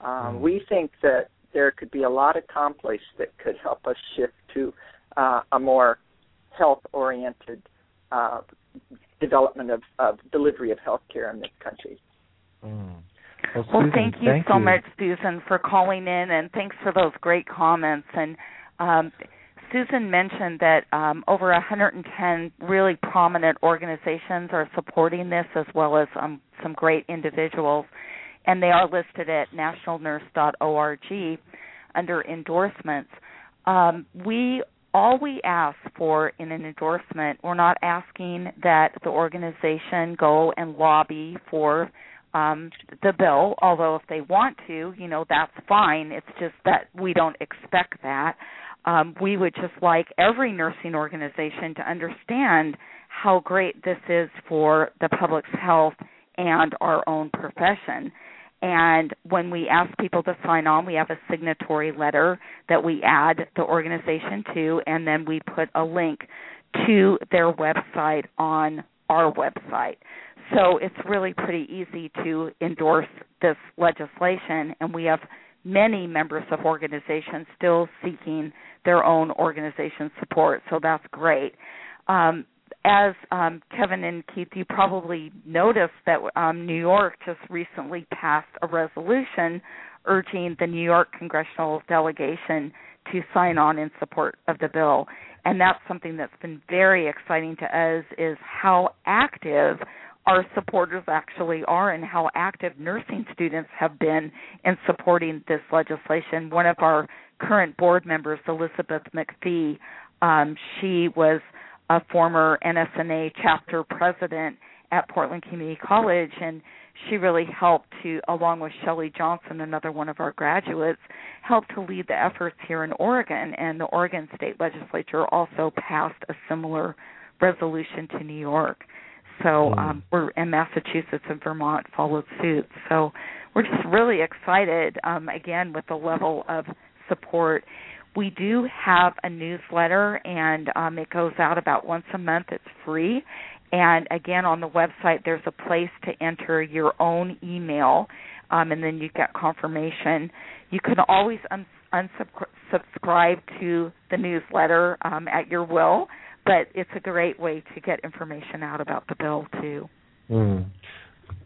Um, mm. We think that there could be a lot accomplished that could help us shift to uh, a more health-oriented uh, development of, of, delivery of health care in this country. Mm. Well, well, thank you thank so you. much, Susan, for calling in, and thanks for those great comments. And um, Susan mentioned that um, over 110 really prominent organizations are supporting this, as well as um, some great individuals, and they are listed at nationalnurse.org under endorsements. Um, we all we ask for in an endorsement, we're not asking that the organization go and lobby for um, the bill, although if they want to, you know, that's fine. It's just that we don't expect that um, we would just like every nursing organization to understand how great this is for the public's health and our own profession. And when we ask people to sign on, we have a signatory letter that we add the organization to, and then we put a link to their website on our website. So it's really pretty easy to endorse this legislation, and we have many members of organizations still seeking their own organization support. So that's great. Um, as um, Kevin and Keith, you probably noticed that um, New York just recently passed a resolution urging the New York congressional delegation to sign on in support of the bill. And that's something that's been very exciting to us is how active our supporters actually are and how active nursing students have been in supporting this legislation. One of our current board members, Elizabeth McPhee, um, she was a former NSNA chapter president at Portland Community College, and she really helped to, along with Shelley Johnson, another one of our graduates, help to lead the efforts here in Oregon. And the Oregon State Legislature also passed a similar resolution to New York. So hmm. um, we're in Massachusetts and Vermont followed suit. So we're just really excited um, again with the level of support. We do have a newsletter, and um, it goes out about once a month. It's free. And again, on the website, there's a place to enter your own email, um, and then you get confirmation. You can always un- unsubscribe to the newsletter um, at your will but it's a great way to get information out about the bill too. Mm.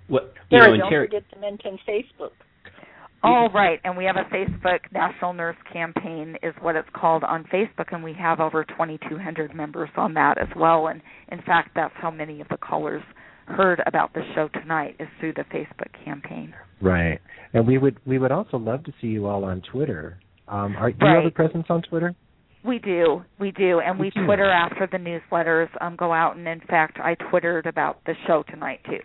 What you Sarah, know, don't Teri, forget to mention Facebook. Oh right, and we have a Facebook National Nurse Campaign is what it's called on Facebook, and we have over 2,200 members on that as well. And in fact, that's how many of the callers heard about the show tonight is through the Facebook campaign. Right, and we would we would also love to see you all on Twitter. Um, are, do right. you have a presence on Twitter? We do, we do, and we Twitter after the newsletters um, go out. And in fact, I twittered about the show tonight too.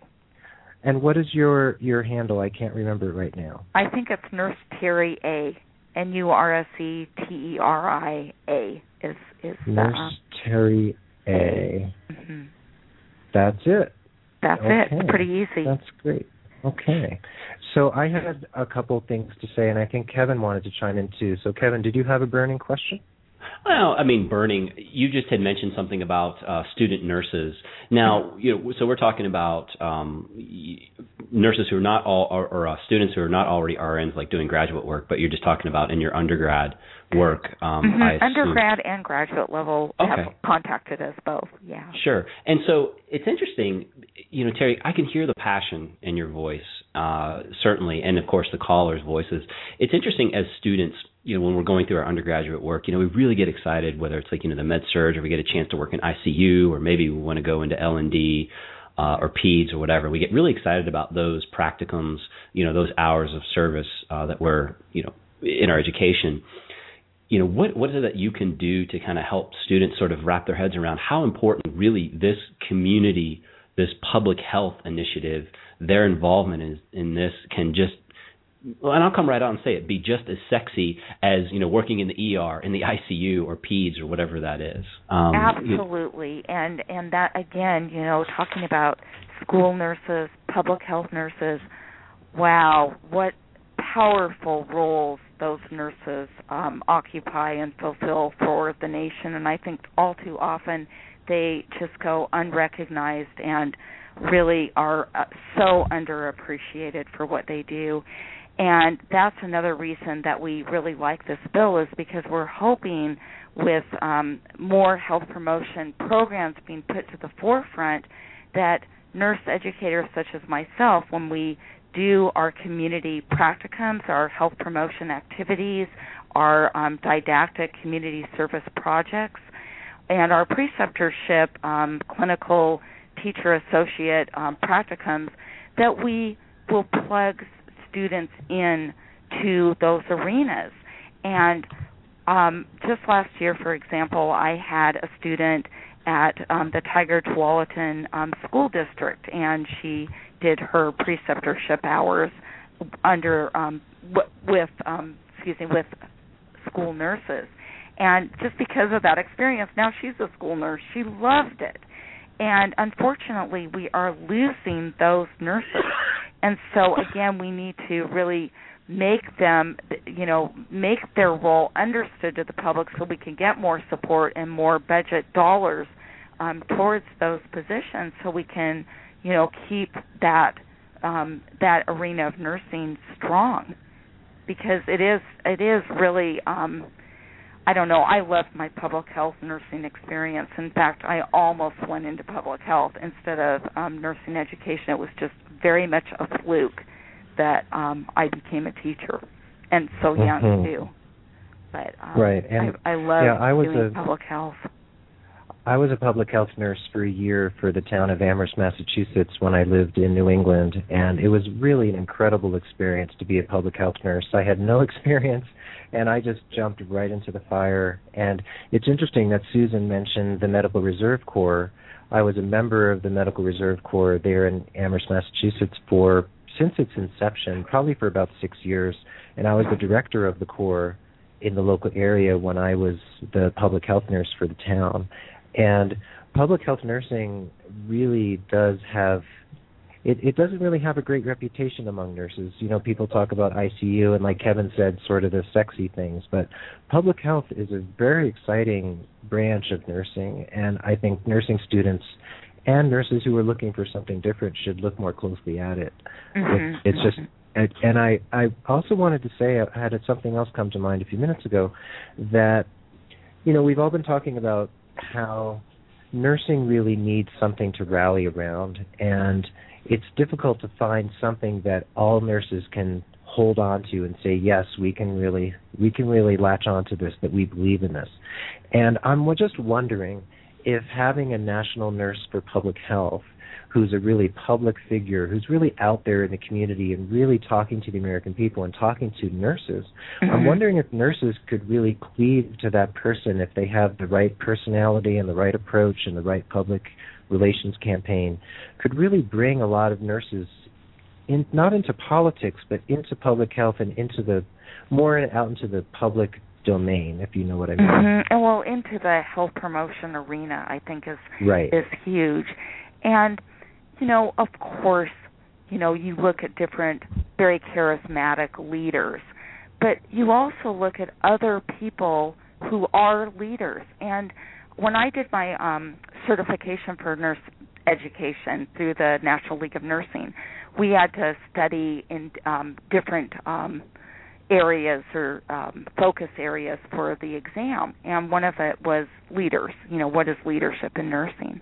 And what is your your handle? I can't remember it right now. I think it's Nurse Teri A. N U R S E T E R I A is is Nurse um, Teri A. mhm. That's it. That's it. It's pretty easy. That's great. Okay. So I had a couple things to say, and I think Kevin wanted to chime in too. So, Kevin, did you have a burning question? Well, I mean, burning. You just had mentioned something about uh, student nurses. Now, you know, so we're talking about um, nurses who are not all, or, or uh, students who are not already RNs, like doing graduate work, but you're just talking about in your undergrad work. Um, Mhm. Undergrad and graduate level have contacted us both. Yeah. Sure. And so it's interesting, you know, Teri, I can hear the passion in your voice, uh, certainly, and of course the callers' voices. It's interesting as students, you know, when we're going through our undergraduate work, you know, we really get excited whether it's like, you know, the med surg or we get a chance to work in ICU or maybe we want to go into L&D uh, or peds or whatever. We get really excited about those practicums, you know, those hours of service uh, that we're, you know, in our education you know what what is it that you can do to kind of help students sort of wrap their heads around how important really this community this public health initiative their involvement in in this can just and I'll come right out and say it be just as sexy as you know working in the ER in the ICU or peds or whatever that is um, you- Absolutely. And and that again, you know, talking about school nurses, public health nurses, wow, what powerful roles those nurses um, occupy and fulfill for the nation. And I think all too often they just go unrecognized and really are uh, so underappreciated for what they do. And that's another reason that we really like this bill is because we're hoping with um, more health promotion programs being put to the forefront that nurse educators such as myself, when we do our community practicums, our health promotion activities, our um, didactic community service projects, and our preceptorship um, clinical teacher associate um, practicums, that we will plug students in to those arenas. And um, just last year, for example, I had a student at um, the Tigard Tualatin um, School District, and she did her preceptorship hours under um, w- with um, excuse me with school nurses. And just because of that experience, now she's a school nurse. She loved it. And unfortunately, we are losing those nurses. And so again, we need to really make them you know make their role understood to the public so we can get more support and more budget dollars um, towards those positions so we can you know keep that um, that arena of nursing strong. Because it is it is really um, I don't know I loved my public health nursing experience in fact I almost went into public health instead of um, nursing education it was just very much a fluke that um I became a teacher and so young Mhm. too. But um, Right, and, I, I love yeah, I was doing a- public health. I was a public health nurse for a year for the town of Amherst, Massachusetts when I lived in New England, and it was really an incredible experience to be a public health nurse. I had no <laughs> experience, and I just jumped right into the fire. And it's interesting that Susan mentioned the Medical Reserve Corps. I was a member of the Medical Reserve Corps there in Amherst, Massachusetts for since its inception, probably for about six years, and I was the director of the corps in the local area when I was the public health nurse for the town. And public health nursing really does have it, it doesn't really have a great reputation among nurses. You know, people talk about ICU and like Kevin said, sort of the sexy things, but public health is a very exciting branch of nursing and I think nursing students and nurses who are looking for something different should look more closely at it. Mhm, it's just and, and I I also wanted to say I had something else come to mind a few minutes ago that you know we've all been talking about how nursing really needs something to rally around and it's difficult to find something that all nurses can hold on to and say yes we can really we can really latch on to this that we believe in this and i'm just wondering if having a national nurse for public health who's a really public figure, who's really out there in the community and really talking to the American people and talking to nurses. I'm Mhm. wondering if nurses could really cleave to that person if they have the right personality and the right approach and the right public relations campaign, could really bring a lot of nurses in not into politics, but into public health and into the more out into the public domain, if you know what I mean. Mm-hmm. And well, into the health promotion arena, I think is right. is huge. And you know, of course, you know, you look at different very charismatic leaders, but you also look at other people who are leaders. And when I did my um certification for nurse education through the National League of Nursing, we had to study in um different um areas or um, focus areas for the exam, and one of it was leaders. You know, what is leadership in nursing?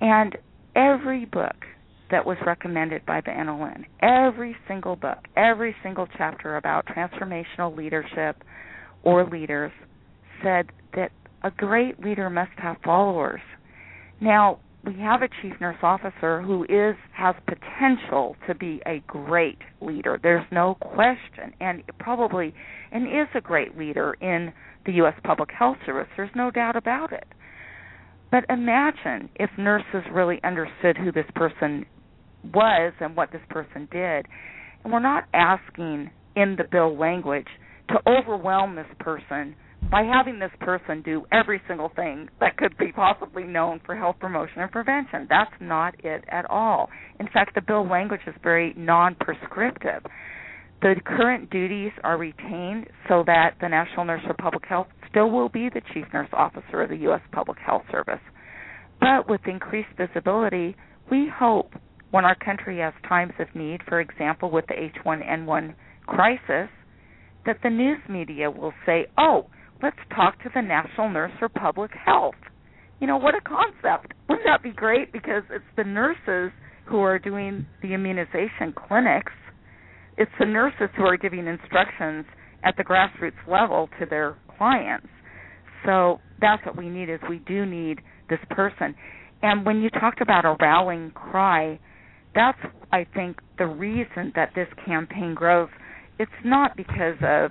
And every book that was recommended by the NLN, every single book, every single chapter about transformational leadership or leaders said a great leader must have followers. Now, we have a chief nurse officer who is has potential to be a great leader. There's no question, and probably and is a great leader in the U.S. Public Health Service. There's no doubt about it. But imagine if nurses really understood who this person was and what this person did, and we're not asking in the bill language to overwhelm this person by having this person do every single thing that could be possibly known for health promotion and prevention. That's not it at all. In fact, the bill language is very non prescriptive. The current duties are retained so that the National Nurse for Public Health still will be the Chief Nurse Officer of the U.S. Public Health Service. But with increased visibility, we hope when our country has times of need, for example, with the H1N1 crisis, that the news media will say, oh, let's talk to the National Nurse for Public Health. You know, what a concept. <laughs> Wouldn't that be great? Because it's the nurses who are doing the immunization clinics. It's the nurses who are giving instructions at the grassroots level to their clients. So that's what we need is we do need this person. And when you talked about a rallying cry, that's I think the reason that this campaign grows. It's not because of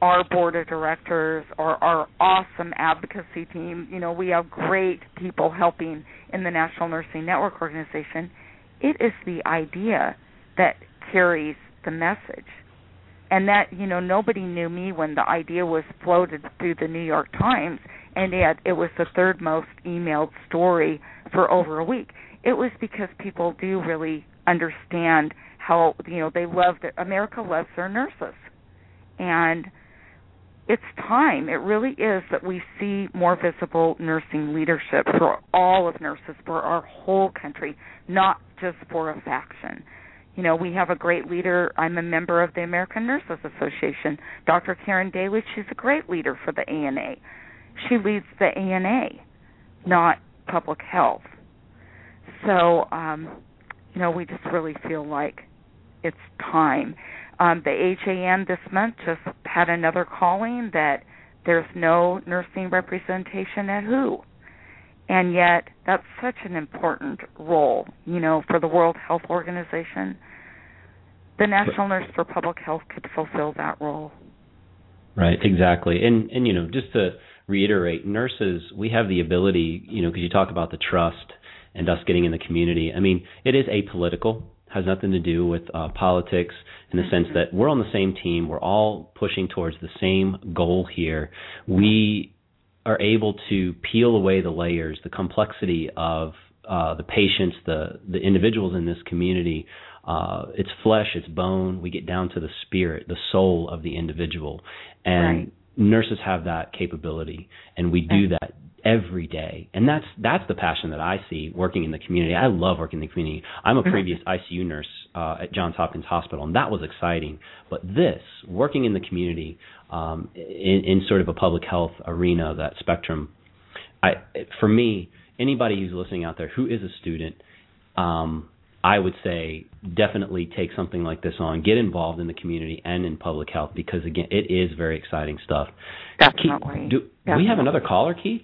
our board of directors or our awesome advocacy team. You know, we have great people helping in the National Nursing Network organization. It is the idea that carries the message. And that, you know, nobody knew me when the idea was floated through the New York Times and yet it was the third most emailed story for over a week. It was because people do really understand how, you know, they love that America loves their nurses. And it's time. It really is that we see more visible nursing leadership for all of nurses, for our whole country, not just for a faction. You know, we have a great leader. I'm a member of the American Nurses Association. Dr. Karen Daley, she's a great leader for the ANA. She leads the ANA, not public health. So, um, you know, we just really feel like it's time. Um, the HAN this month just had another calling that there's no nursing representation at WHO. And yet, that's such an important role, you know, for the World Health Organization. The National Nurse for Public Health could fulfill that role. Right, exactly. And and you know, just to reiterate, nurses, we have the ability, you know, because you talk about the trust and us getting in the community. I mean, it is apolitical has nothing to do with uh, politics in the sense that we're on the same team. We're all pushing towards the same goal here. We are able to peel away the layers, the complexity of uh, the patients, the the individuals in this community. Uh, it's flesh, it's bone. We get down to the spirit, the soul of the individual, and right. Nurses have that capability, and we do that every day. And that's that's the passion that i see working in the community. I love working in the community. I'm a mm-hmm. previous icu nurse uh, at johns hopkins hospital and that was exciting. But this working in the community um, in, in sort of a public health arena that spectrum i for me anybody who's listening out there who is a student um, I would say definitely take something like this on, get involved in the community and in public health because again, it is very exciting stuff. Definitely. Keith, do Definitely. we have another caller, Keith?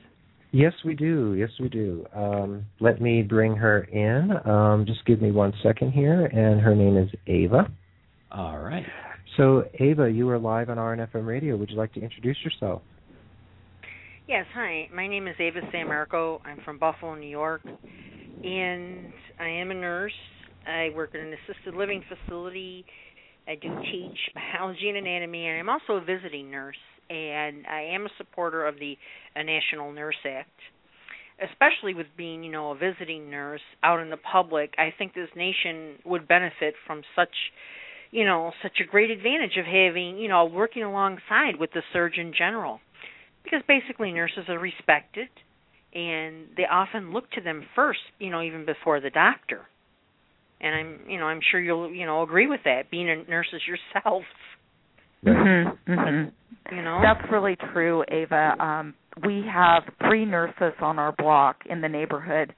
Yes, we do. Yes, we do. Um, let me bring her in. Um, just give me one second here, and her name is Ava. All right. So, Ava, you are live on RNFM Radio. Would you like to introduce yourself? Yes. Hi. My name is Ava San Marco. I'm from Buffalo, New York, and I am a nurse. I work in an assisted living facility. I do teach biology and anatomy, and I'm also a visiting nurse. And I am a supporter of the uh, National Nurse Act, especially with being, you know, a visiting nurse out in the public. I think this nation would benefit from such, you know, such a great advantage of having, you know, working alongside with the Surgeon General, because basically nurses are respected, and they often look to them first, you know, even before the doctor and I'm you know I'm sure you'll you know agree with that being a nurses yourself. Mm-hmm, mm-hmm. You know that's really true, Ava. Um, we have three nurses on our block in the neighborhood,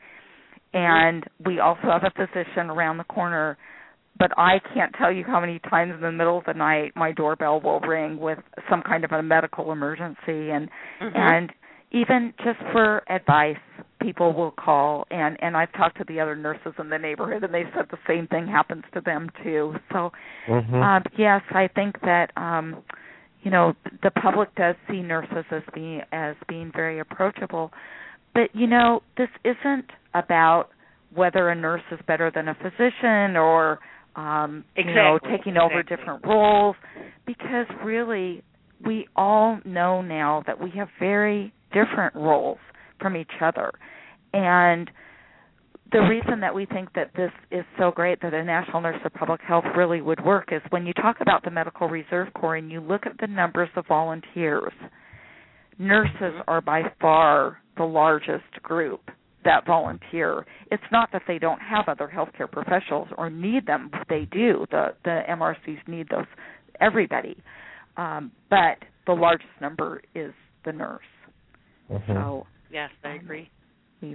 and we also have a physician around the corner. But I can't tell you how many times in the middle of the night my doorbell will ring with some kind of a medical emergency, and mm-hmm. and even just for advice people will call and and I've talked to the other nurses in the neighborhood and they said the same thing happens to them too. So mm-hmm. um yes, I think that um you know the public does see nurses as being as being very approachable. But you know, this isn't about whether a nurse is better than a physician or um exactly. you know taking over exactly. different roles because really we all know now that we have very different roles from each other. And the reason that we think that this is so great that a national nurse of public health really would work is when you talk about the medical reserve corps and you look at the numbers of volunteers nurses are by far the largest group that volunteer. It's not that they don't have other healthcare professionals or need them. They do. The the mrcs need those everybody. Um, but the largest number is the nurse mm-hmm. so Yes, I agree.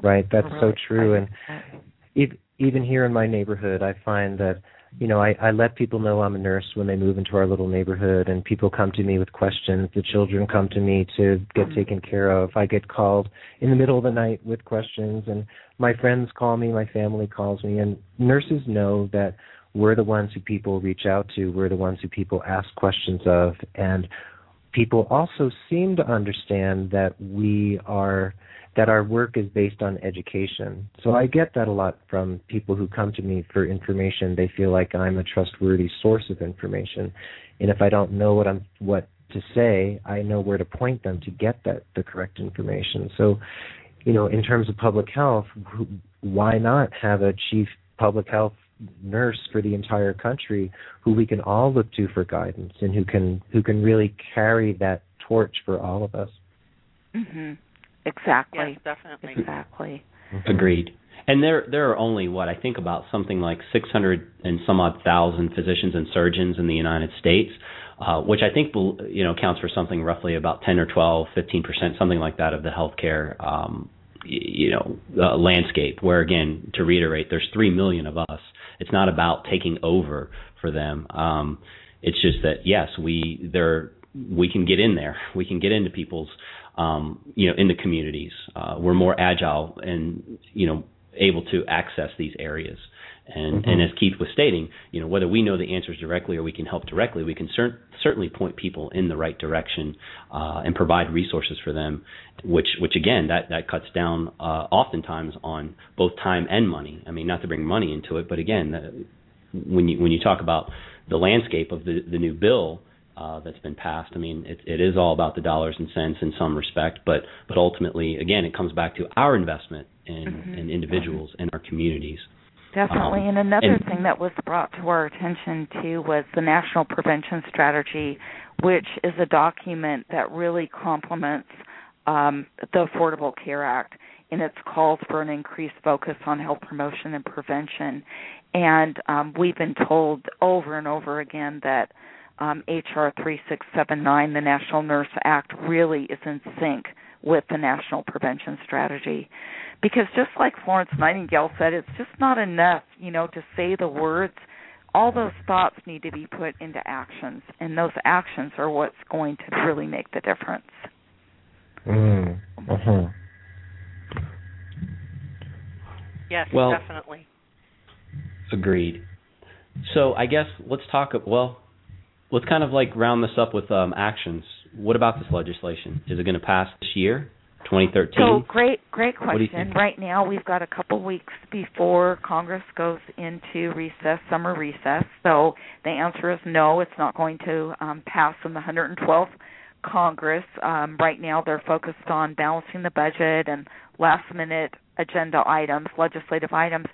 Right, that's so true. And even here in my neighborhood, I find that you know I, I let people know I'm a nurse when they move into our little neighborhood, and people come to me with questions. The children come to me to get mm-hmm. taken care of. I get called in the middle of the night with questions, and my friends call me, my family calls me, and nurses know that we're the ones who people reach out to. We're the ones who people ask questions of, and people also seem to understand that we are that our work is based on education. So I get that a lot from people who come to me for information. They feel like I'm a trustworthy source of information. And if I don't know what I'm what to say, I know where to point them to get that the correct information. So, you know, in terms of public health, why not have a chief public health nurse for the entire country who we can all look to for guidance and who can who can really carry that torch for all of us. Mhm. Exactly. Yes, definitely. Exactly. Mm-hmm. Agreed. And there there are only what I think about something like 600 and some odd thousand physicians and surgeons in the United States, uh, which I think you know counts for something roughly about 10 or 12, 15 percent, something like that of the healthcare um, you know uh, landscape. Where again, to reiterate, there's three million of us. It's not about taking over for them. Um, it's just that yes, we there we can get in there. We can get into people's um, you know, in the communities. Uh, we're more agile and you know able to access these areas. And mm-hmm. and as Keith was stating, you know, whether we know the answers directly or we can help directly, we can cer- certainly point people in the right direction uh, and provide resources for them. Which which again that that cuts down uh, oftentimes on both time and money. I mean, not to bring money into it, but again, the, when you when you talk about the landscape of the the new bill uh, that's been passed. I mean, it, it is all about the dollars and cents in some respect, but but ultimately, again, it comes back to our investment in, mm-hmm. in individuals in our communities. Definitely. Um, and another and, thing that was brought to our attention too was the National Prevention Strategy, which is a document that really complements um, the Affordable Care Act in its calls for an increased focus on health promotion and prevention. And um, we've been told over and over again that um, HR 3679, the National Nurse Act, really is in sync with the National Prevention Strategy. Because just like Florence Nightingale said, it's just not enough, you know, to say the words. All those thoughts need to be put into actions, and those actions are what's going to really make the difference. Mm. Uh-huh. Yes, well, definitely. Agreed. So I guess let's talk. About well, let's kind of like round this up with um, actions. What about this legislation? Is it going to pass this year? 2013? So great, great What do you question. Right now, we've got a couple weeks before Congress goes into recess, summer recess. So the answer is no. It's not going to um, pass in the 112th Congress. Um, right now, they're focused on balancing the budget and last-minute agenda items, legislative items.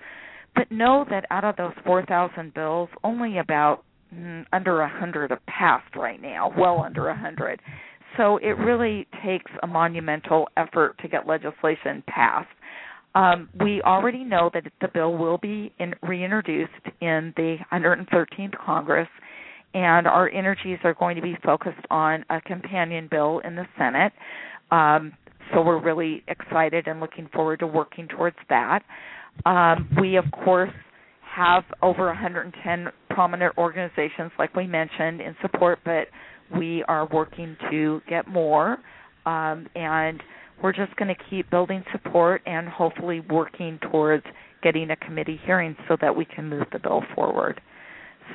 But know that out of those 4,000 bills, only about mm, under a hundred have passed right now, well under a hundred. So it really takes a monumental effort to get legislation passed. Um, we already know that the bill will be in, reintroduced in the 113th Congress, and our energies are going to be focused on a companion bill in the Senate. Um, so we're really excited and looking forward to working towards that. Um, we, of course, have over 110 prominent organizations, like we mentioned, in support, but we are working to get more. Um, and we're just going to keep building support and hopefully working towards getting a committee hearing so that we can move the bill forward.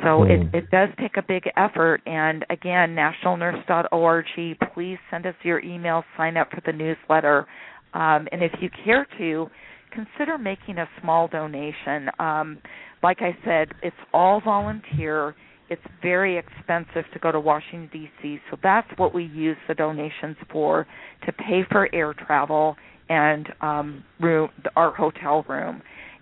So it, Mm. it does take a big effort. And again, nationalnurse.org, please send us your email, sign up for the newsletter. Um, and if you care to, consider making a small donation. Um, like I said, it's all volunteer. It's very expensive to go to Washington D.C., so that's what we use the donations for to pay for air travel and um, room, our hotel room,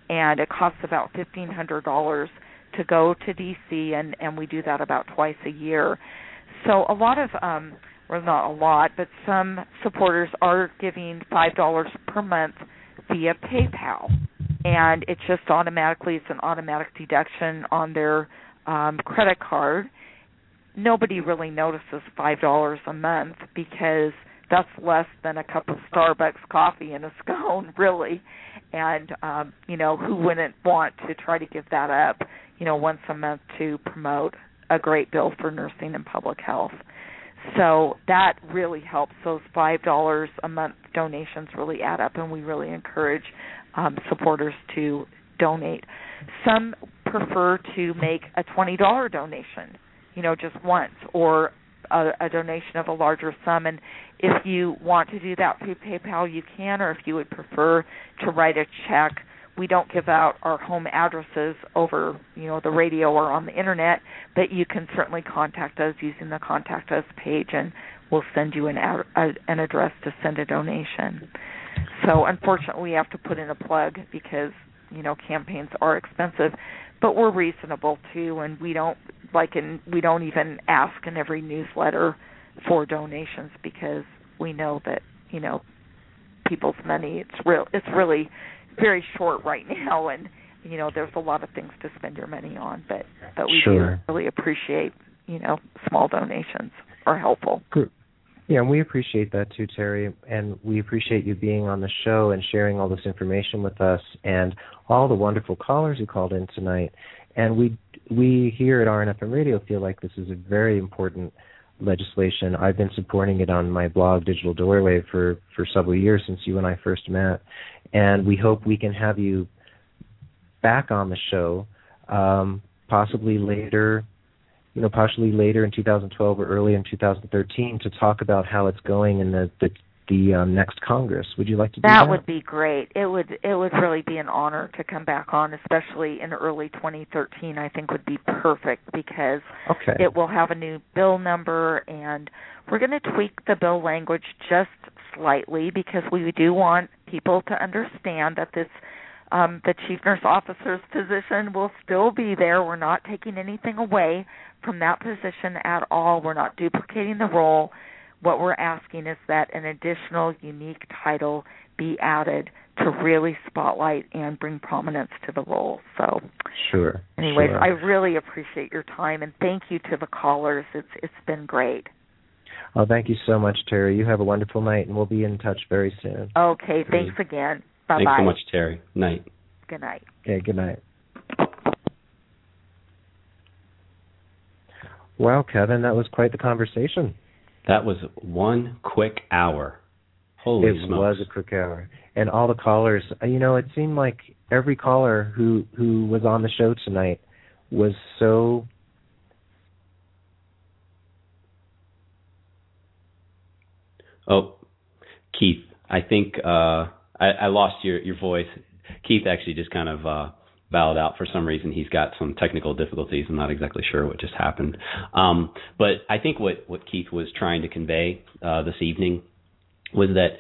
and it costs about fifteen hundred dollars to go to D.C. and and we do that about twice a year. So a lot of um, well, not a lot, but some supporters are giving five dollars per month via PayPal, and it just automatically it's an automatic deduction on their um, credit card. Nobody really notices five dollars a month because that's less than a cup of Starbucks coffee and a <laughs> scone, really. And um, you know, who wouldn't want to try to give that up, you know, once a month to promote a great bill for nursing and public health. So that really helps. Those five dollars a month donations really add up, and we really encourage um, supporters to donate. Some prefer to make a twenty dollar donation, you know, just once, or a, a donation of a larger sum. And if you want to do that through PayPal, you can, or if you would prefer to write a check. We don't give out our home addresses over, you know, the radio or on the internet, but you can certainly contact us using the contact us page, and we'll send you an ad- a, an address to send a donation. So unfortunately, we have to put in a plug because you know campaigns are expensive, but we're reasonable too, and we don't like and we don't even ask in every newsletter for donations because we know that you know people's money it's real it's really very short right <laughs> now and you know there's a lot of things to spend your money on but but we Sure. do really appreciate you know small donations are helpful Yeah, and we appreciate that too, Teri, and we appreciate you being on the show and sharing all this information with us, and all the wonderful callers who called in tonight. And we we here at RNFM Radio feel like this is a very important legislation. I've been supporting it on my blog, Digital Doorway, for for several years since you and I first met, and we hope we can have you back on the show, um, possibly later you know, possibly later in 2012 or early in 2013 to talk about how it's going in the the, the um, next Congress. Would you like to do that? that would be great it would it would really be an honor to come back on especially in early 2013 i think would be perfect because okay. it will have a new bill number and we're going to tweak the bill language just slightly because we do want people to understand that this um, the chief nurse officer's position will still be there. We're not taking anything away from that position at all. We're not duplicating the role. What we're asking is that an additional unique title be added to really spotlight and bring prominence to the role. So, sure. anyways, sure. I really appreciate your time and thank you to the callers. It's it's been great. Oh, thank you so much, Teri. You have a wonderful night, and we'll be in touch very soon. Okay, Great. thanks again. Bye Thanks so much, Teri. Night. Good night. Okay. Good night. Wow, Kevin, that was quite the conversation. That was one quick hour. Holy it smokes. was a quick hour, and all the callers. uh, You know, it seemed like every caller who who was on the show tonight was so Oh, Keith, I think uh, I, I lost your your voice. Keith actually just kind of uh, bowed out for some reason. He's got some technical difficulties. I'm not exactly sure what just happened. Um, but I think what what Keith was trying to convey uh, this evening was that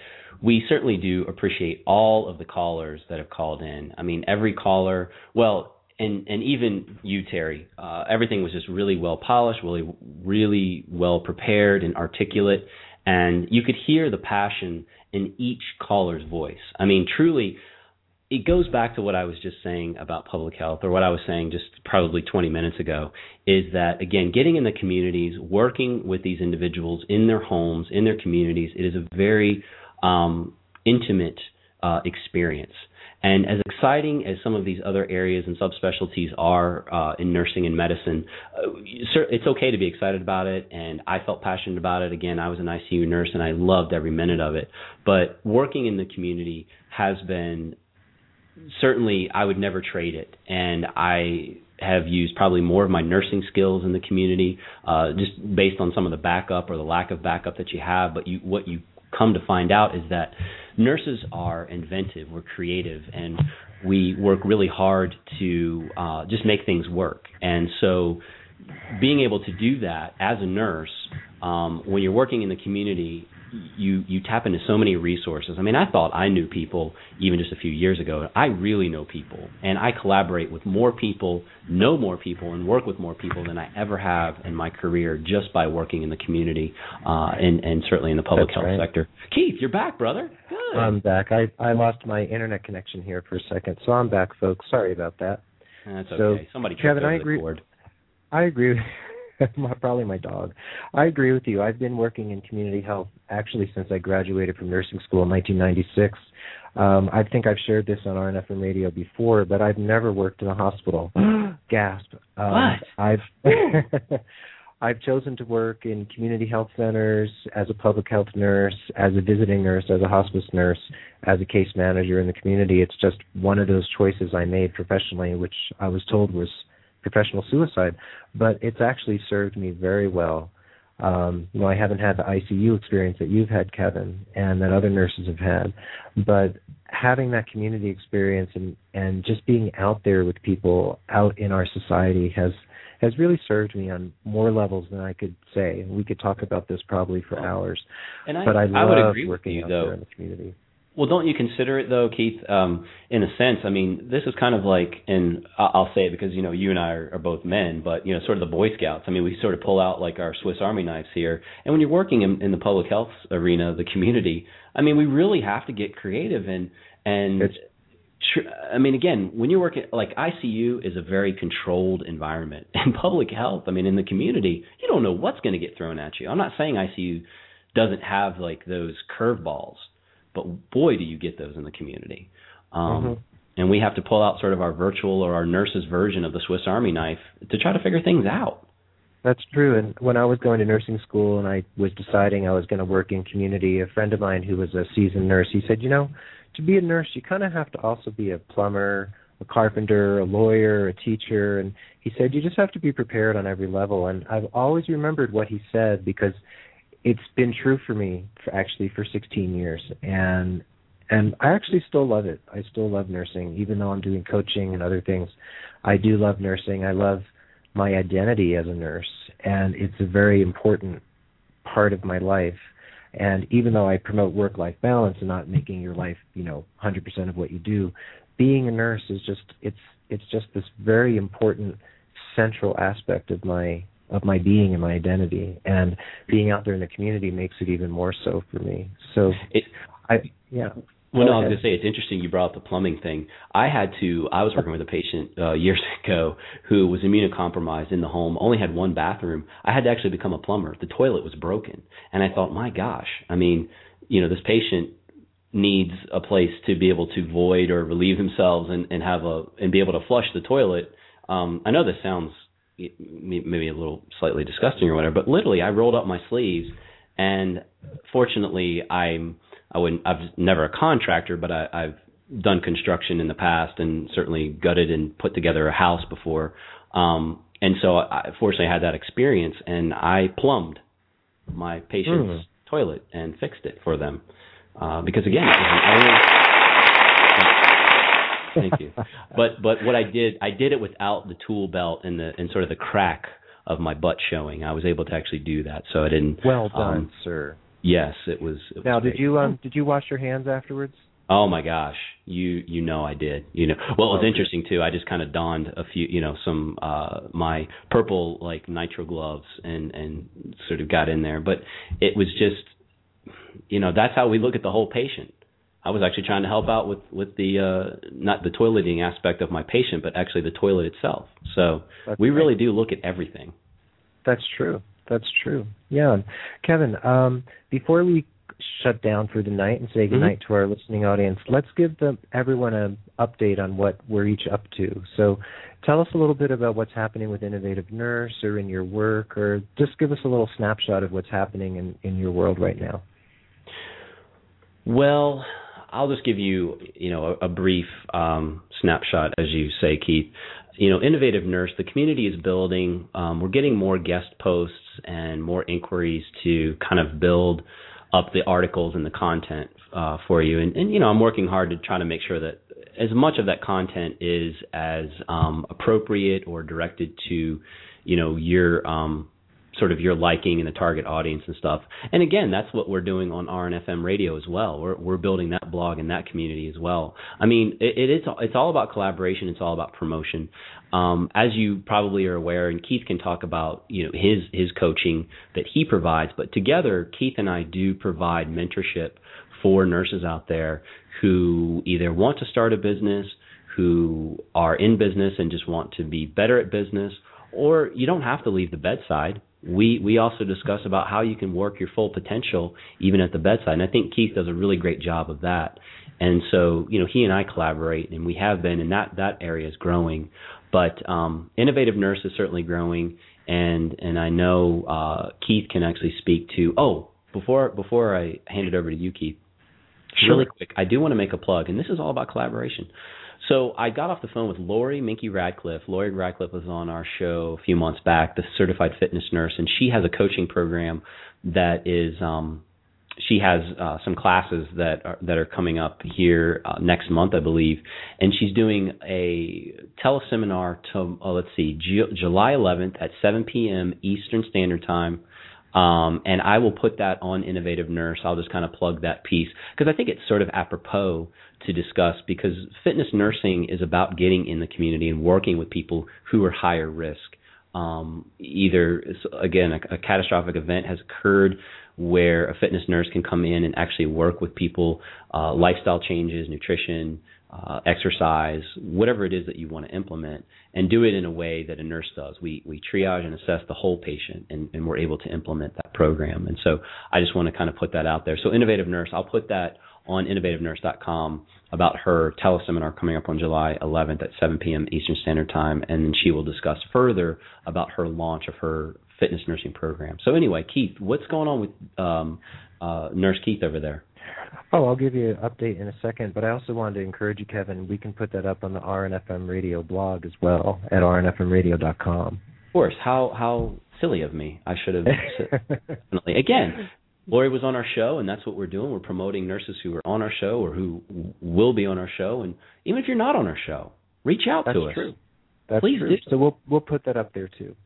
we certainly do appreciate all of the callers that have called in. I mean, every caller, well, and and even you, Teri, uh, everything was just really well polished, really really well prepared and articulate, and you could hear the passion in each caller's voice. I mean, truly, it goes back to what I was just saying about public health, or what I was saying just probably 20 minutes ago, is that again, getting in the communities, working with these individuals in their homes, in their communities, it is a very um, intimate uh, experience. And as exciting as some of these other areas and subspecialties are uh, in nursing and medicine, uh, it's okay to be excited about it. And I felt passionate about it. Again, I was an ICU nurse and I loved every minute of it. But working in the community has been certainly, I would never trade it. And I have used probably more of my nursing skills in the community, uh, just based on some of the backup or the lack of backup that you have. But you, what you come to find out is that nurses are inventive, we're creative, and we work really hard to uh, just make things work. And so, being able to do that as a nurse, um, when you're working in the community, you you tap into so many resources. I mean, I thought I knew people even just a few years ago. I really know people, and I collaborate with more people, know more people, and work with more people than I ever have in my career just by working in the community, uh, and and certainly in the public That's health right. sector. Keith, you're back, brother. Good. I'm back. I I lost my internet connection here for a second, so I'm back, folks. Sorry about that. That's so, okay. Somebody Kevin, I agree-. I agree. <laughs> My, probably my dog. I agree with you. I've been working in community health actually since I graduated from nursing school in 1996. Um, I think I've shared this on RNFM radio before, but I've never worked in a hospital. <gasps> Gasp. Um, What? I've <laughs> I've chosen to work in community health centers as a public health nurse, as a visiting nurse, as a hospice nurse, as a case manager in the community. It's just one of those choices I made professionally, which I was told was professional suicide, but it's actually served me very well. Um, you know, I haven't had the ICU experience that you've had, Kevin, and that other nurses have had, but having that community experience and and just being out there with people out in our society has has really served me on more levels than I could say. We could talk about this probably for hours, And I, but I love would agree with working you out though. there in the community. Well, don't you consider it though, Keith? Um, in a sense, I mean, this is kind of like, and I'll say it because you know you and I are, are both men, but you know, sort of the Boy Scouts. I mean, we sort of pull out like our Swiss Army knives here, and when you're working in, in the public health arena, the community, I mean, we really have to get creative and and. It's- I mean, again, when you're working like ICU is a very controlled environment. <laughs> In public health, I mean, in the community, you don't know what's going to get thrown at you. I'm not saying ICU doesn't have like those curveballs, but boy, do you get those in the community. Um, Mhm. And we have to pull out sort of our virtual or our nurse's version of the Swiss Army knife to try to figure things out. That's true. And when I was going to nursing school and I was deciding I was going to work in community, a friend of mine who was a seasoned nurse, he said, you know, to be a nurse, you kind of have to also be a plumber, a carpenter, a lawyer, a teacher. And he said, you just have to be prepared on every level. And I've always remembered what he said because it's been true for me for actually for 16 years. And and I actually still love it. I still love nursing, even though I'm doing coaching and other things. I do love nursing. I love my identity as a nurse, and it's a very important part of my life. And even though I promote work-life balance and not making your life, you know, 100% of what you do, being a nurse is just it's it's just this very important central aspect of my of my being and my identity. And being out there in the community makes it even more so for me. So It, I yeah. Well, no, I was going to say it's interesting you brought up the plumbing thing. I had to. I was working with a patient uh, years <laughs> ago who was immunocompromised in the home, only had one bathroom. I had to actually become a plumber. The toilet was broken, and I thought, my gosh, I mean, you know, this patient needs a place to be able to void or relieve themselves and, and have a and be able to flush the toilet. Um, I know this sounds maybe a little slightly disgusting or whatever, but literally, I rolled up my sleeves, and fortunately, I'm I wouldn't. I've never a contractor, but I, I've done construction in the past, and certainly gutted and put together a house before. Um, and so, I fortunately I had that experience, and I plumbed my patient's Hmm. toilet and fixed it for them. uh, because again, thank you. But but what I did, I did it without the tool belt and the and sort of the crack of my butt showing. I was able to actually do that, so I didn't. Well done, um, sir. Yes, it was. It now, was did great. you um did you wash your hands afterwards? Oh my gosh, you you know I did. You know, well it was Okay. interesting too. I just kind of donned a few, you know, some uh my purple like nitro gloves and and sort of got in there. But it was just, you know, that's how we look at the whole patient. I was actually trying to help out with with the uh not the toileting aspect of my patient, but actually the toilet itself. So That's we right. really do look at everything. That's true. That's true. Yeah, Kevin. Um, before we shut down for the night and say Mm-hmm. to our listening audience, let's give them everyone an update on what we're each up to. So, tell us a little bit about what's happening with Innovative Nurse or in your work, or just give us a little snapshot of what's happening in in your world right now. Well, I'll just give you, you know, a, a brief um, snapshot, as you say, Keith. You know, Innovative Nurse, the community is building. Um, we're getting more guest posts and more inquiries to kind of build up the articles and the content uh, for you. And, and you know, I'm working hard to try to make sure that as much of that content is as um, appropriate or directed to, you know, your um, sort of your liking and the target audience and stuff. And again, that's what we're doing on RNFM radio as well. We're we're building that blog and that community as well. I mean, it, it is it's all about collaboration. It's all about promotion. Um, as you probably are aware, and Keith can talk about you know his his coaching that he provides. But together, Keith and I do provide mentorship for nurses out there who either want to start a business, who are in business and just want to be better at business, or you don't have to leave the bedside. We we also discuss about how you can work your full potential even at the bedside. And I think Keith does a really great job of that. And so, you know, he and I collaborate and we have been and that that area is growing. But um Innovative Nurse is certainly growing and and I know uh Keith can actually speak to oh, before before I hand it over to you, Keith, really quick, I do want to make a plug, and this is all about collaboration. So I got off the phone with Lori Minky Radcliffe. Lori Radcliffe was on our show a few months back, the certified fitness nurse, and she has a coaching program that is um she has uh, some classes that are that are coming up here uh, next month, I believe, and she's doing a teleseminar to oh, let's see, Ju- July 11th at 7 p.m. Eastern Standard Time. Um, and I will put that on Innovative Nurse. I'll just kind of plug that piece because I think it's sort of apropos to discuss because fitness nursing is about getting in the community and working with people who are higher risk. Um, either again, a, a catastrophic event has occurred where a fitness nurse can come in and actually work with people, uh, lifestyle changes, nutrition, uh, exercise, whatever it is that you want to implement, and do it in a way that a nurse does. We we triage and assess the whole patient, and, and we're able to implement that program. And so I just want to kind of put that out there. So Innovative Nurse, I'll put that on innovativenurse.com about her teleseminar coming up on July 11th at 7 p.m. Eastern Standard Time, and then she will discuss further about her launch of her fitness nursing program. So anyway, Keith, what's going on with um, uh, Nurse Keith over there? Oh, I'll give you an update in a second, but I also wanted to encourage you, Kevin. We can put that up on the RNFM Radio blog as well at rnfmradio.com. Of course. How how silly of me. I should have <laughs> definitely. Again, Lori was on our show, and that's what we're doing. We're promoting nurses who are on our show or who will be on our show. And even if you're not on our show, reach out That's to us. That's true. That's Please true. do. So we'll we'll put that up there too.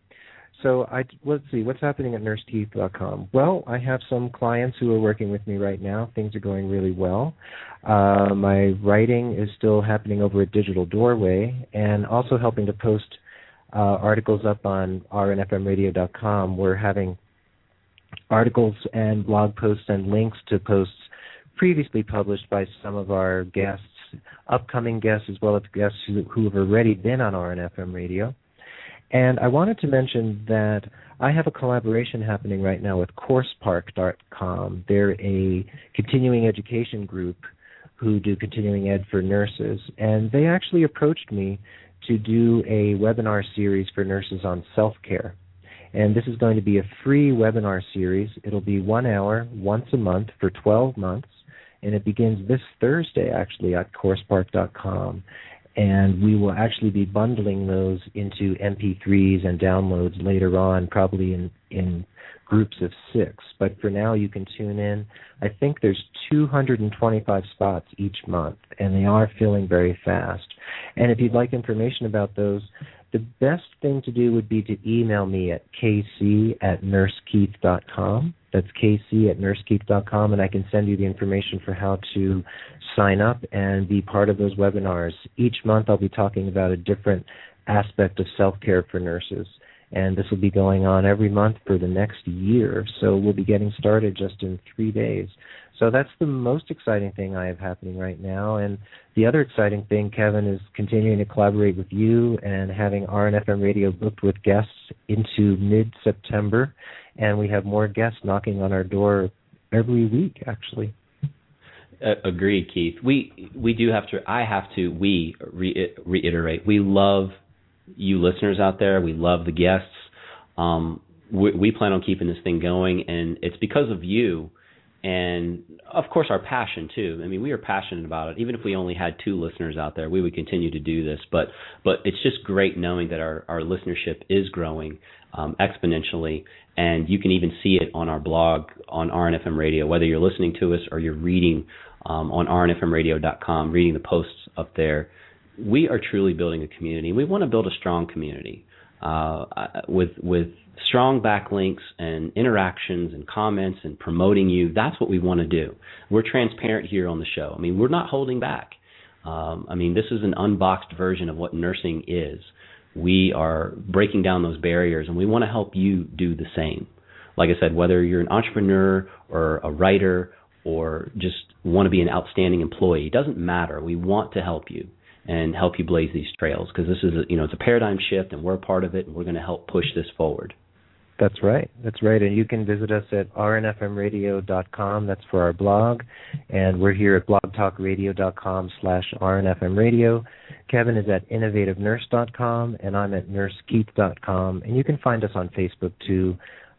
So I let's see what's happening at nursekeith.com. Well, I have some clients who are working with me right now. Things are going really well. Uh, my writing is still happening over at Digital Doorway, and also helping to post uh, articles up on rnfmradio.com. We're having articles and blog posts and links to posts previously published by some of our guests, upcoming guests, as well as guests who, who have already been on RNFM radio. And I wanted to mention that I have a collaboration happening right now with CoursePark.com. They're a continuing education group who do continuing ed for nurses, and they actually approached me to do a webinar series for nurses on self care. And this is going to be a free webinar series. It'll be one hour once a month for 12 months, and it begins this Thursday actually at CoursePark.com and we will actually be bundling those into MP3s and downloads later on, probably in in groups of six. But for now, you can tune in. I think there's 225 spots each month, and they are filling very fast. And if you'd like information about those, the best thing to do would be to email me at kc at nursekeith.com. That's kc at nursekeith.com, and I can send you the information for how to sign up and be part of those webinars. Each month I'll be talking about a different aspect of self care for nurses. And this will be going on every month for the next year. So we'll be getting started just in three days. So that's the most exciting thing I have happening right now. And the other exciting thing, Kevin, is continuing to collaborate with you and having RNFM radio booked with guests into mid September. And we have more guests knocking on our door every week, actually. Uh, agreed, Keith. We we do have to. I have to. We re- reiterate. We love you listeners out there. We love the guests. Um, we, we plan on keeping this thing going, and it's because of you and of course our passion too. I mean, we are passionate about it. Even if we only had two listeners out there, we would continue to do this. But but it's just great knowing that our our listenership is growing um, exponentially, and you can even see it on our blog on RNFM Radio. Whether you're listening to us or you're reading um, on RNFMRadio.com, reading the posts up there, we are truly building a community. We want to build a strong community uh, with with strong backlinks and interactions and comments and promoting you. That's what we want to do. We're transparent here on the show. I mean, we're not holding back. Um, I mean, this is an unboxed version of what nursing is. We are breaking down those barriers, and we want to help you do the same. Like I said, whether you're an entrepreneur or a writer or just want to be an outstanding employee, it doesn't matter. We want to help you and help you blaze these trails because this is a, you know it's a paradigm shift and we're a part of it and we're going to help push this forward. That's right. That's right. And you can visit us at rnfmradio.com. That's for our blog. And we're here at blogtalkradio.com slash rnfmradio. Kevin is at innovativenurse.com, and I'm at nursekeith.com. And you can find us on Facebook, too.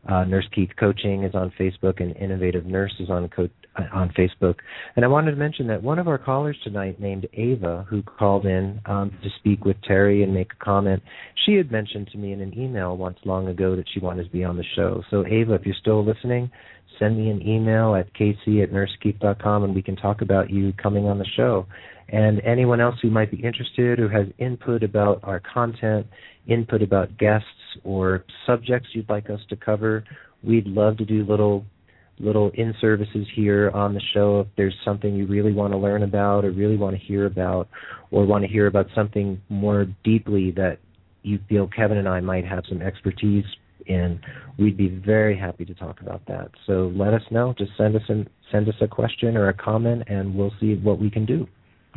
Uh, Nurse Keith Coaching is on Facebook, and Innovative Nurse is on co- uh, on Facebook. And I wanted to mention that one of our callers tonight, named Ava, who called in um, to speak with Teri and make a comment, she had mentioned to me in an email once long ago that she wanted to be on the show. So Ava, if you're still listening, send me an email at kc at nursekeith.com and we can talk about you coming on the show. And anyone else who might be interested or has input about our content, input about guests or subjects you'd like us to cover, we'd love to do little little in services here on the show if there's something you really want to learn about or really want to hear about or want to hear about something more deeply that you feel Kevin and I might have some expertise in, we'd be very happy to talk about that. So let us know. Just send us a, send us a question or a comment, and we'll see what we can do.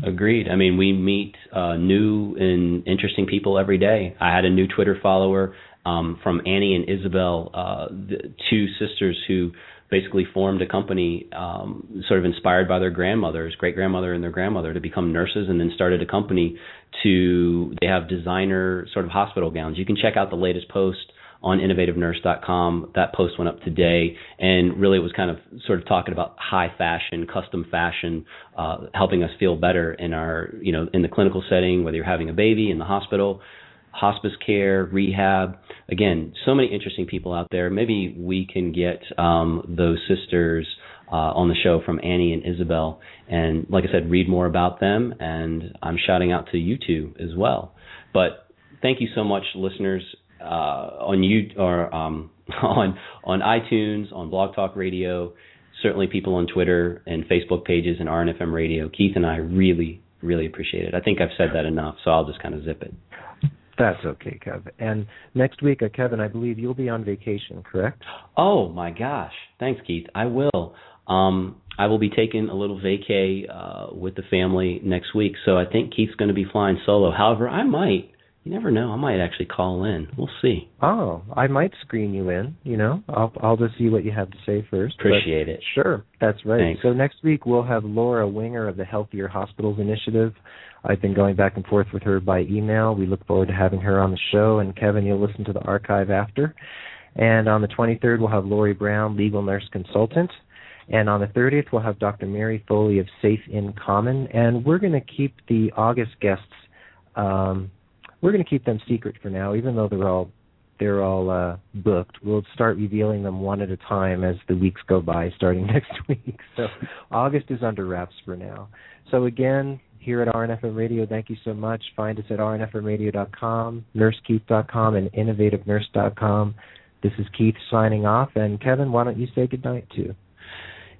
Agreed. I mean, we meet uh, new and interesting people every day. I had a new Twitter follower um, from Annie and Isabel, uh, the two sisters who basically formed a company um, sort of inspired by their grandmothers, great grandmother and their grandmother, to become nurses, and then started a company to. They have designer sort of hospital gowns. You can check out the latest post on innovativenurse.com. That post went up today, and really it was kind of sort of talking about high fashion, custom fashion, uh, helping us feel better in our, you know, in the clinical setting, whether you're having a baby in the hospital, hospice care, rehab. Again, so many interesting people out there. Maybe we can get um, those sisters uh, on the show from Annie and Isabel, and like I said, read more about them. And I'm shouting out to you two as well. But thank you so much, listeners, uh, on you or um, <laughs> on on iTunes, on Blog Talk Radio. Certainly, people on Twitter and Facebook pages and RNFM Radio. Keith and I really, really appreciate it. I think I've said that enough, so I'll just kind of zip it. That's okay, Kev. And next week, uh, Kevin, I believe you'll be on vacation, correct? Oh my gosh! Thanks, Keith. I will. Um, I will be taking a little vacay uh, with the family next week, so I think Keith's going to be flying solo. However, I might. You never know. I might actually call in. We'll see. Oh, I might screen you in. You know, I'll I'll just see what you have to say first. Appreciate it. Sure, that's right. Thanks. So next week we'll have Laura Winger of the Healthier Hospitals Initiative. I've been going back and forth with her by email. We look forward to having her on the show. And Kevin, you'll listen to the archive after. And on the 23rd, we'll have Lori Brown, legal nurse consultant. And on the 30th, we'll have Dr. Mary Foley of Safe in Common. And we're going to keep the August guests, um, we're going to keep them secret for now, even though they're all they're all uh, booked. We'll start revealing them one at a time as the weeks go by, starting <laughs> next week. So August is under wraps for now. So again, here at RNFM Radio, thank you so much. Find us at rnfmradio.com, nursekeith.com, and innovativenurse.com. This is Keith signing off, and Kevin, why don't you say goodnight too?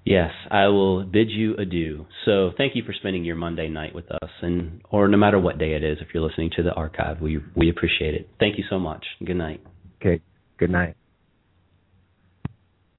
Yes, I will bid you adieu. So thank you for spending your Monday night with us, and or no matter what day it is, if you're listening to the archive, we we appreciate it. Thank you so much. Good night. Okay. Good night.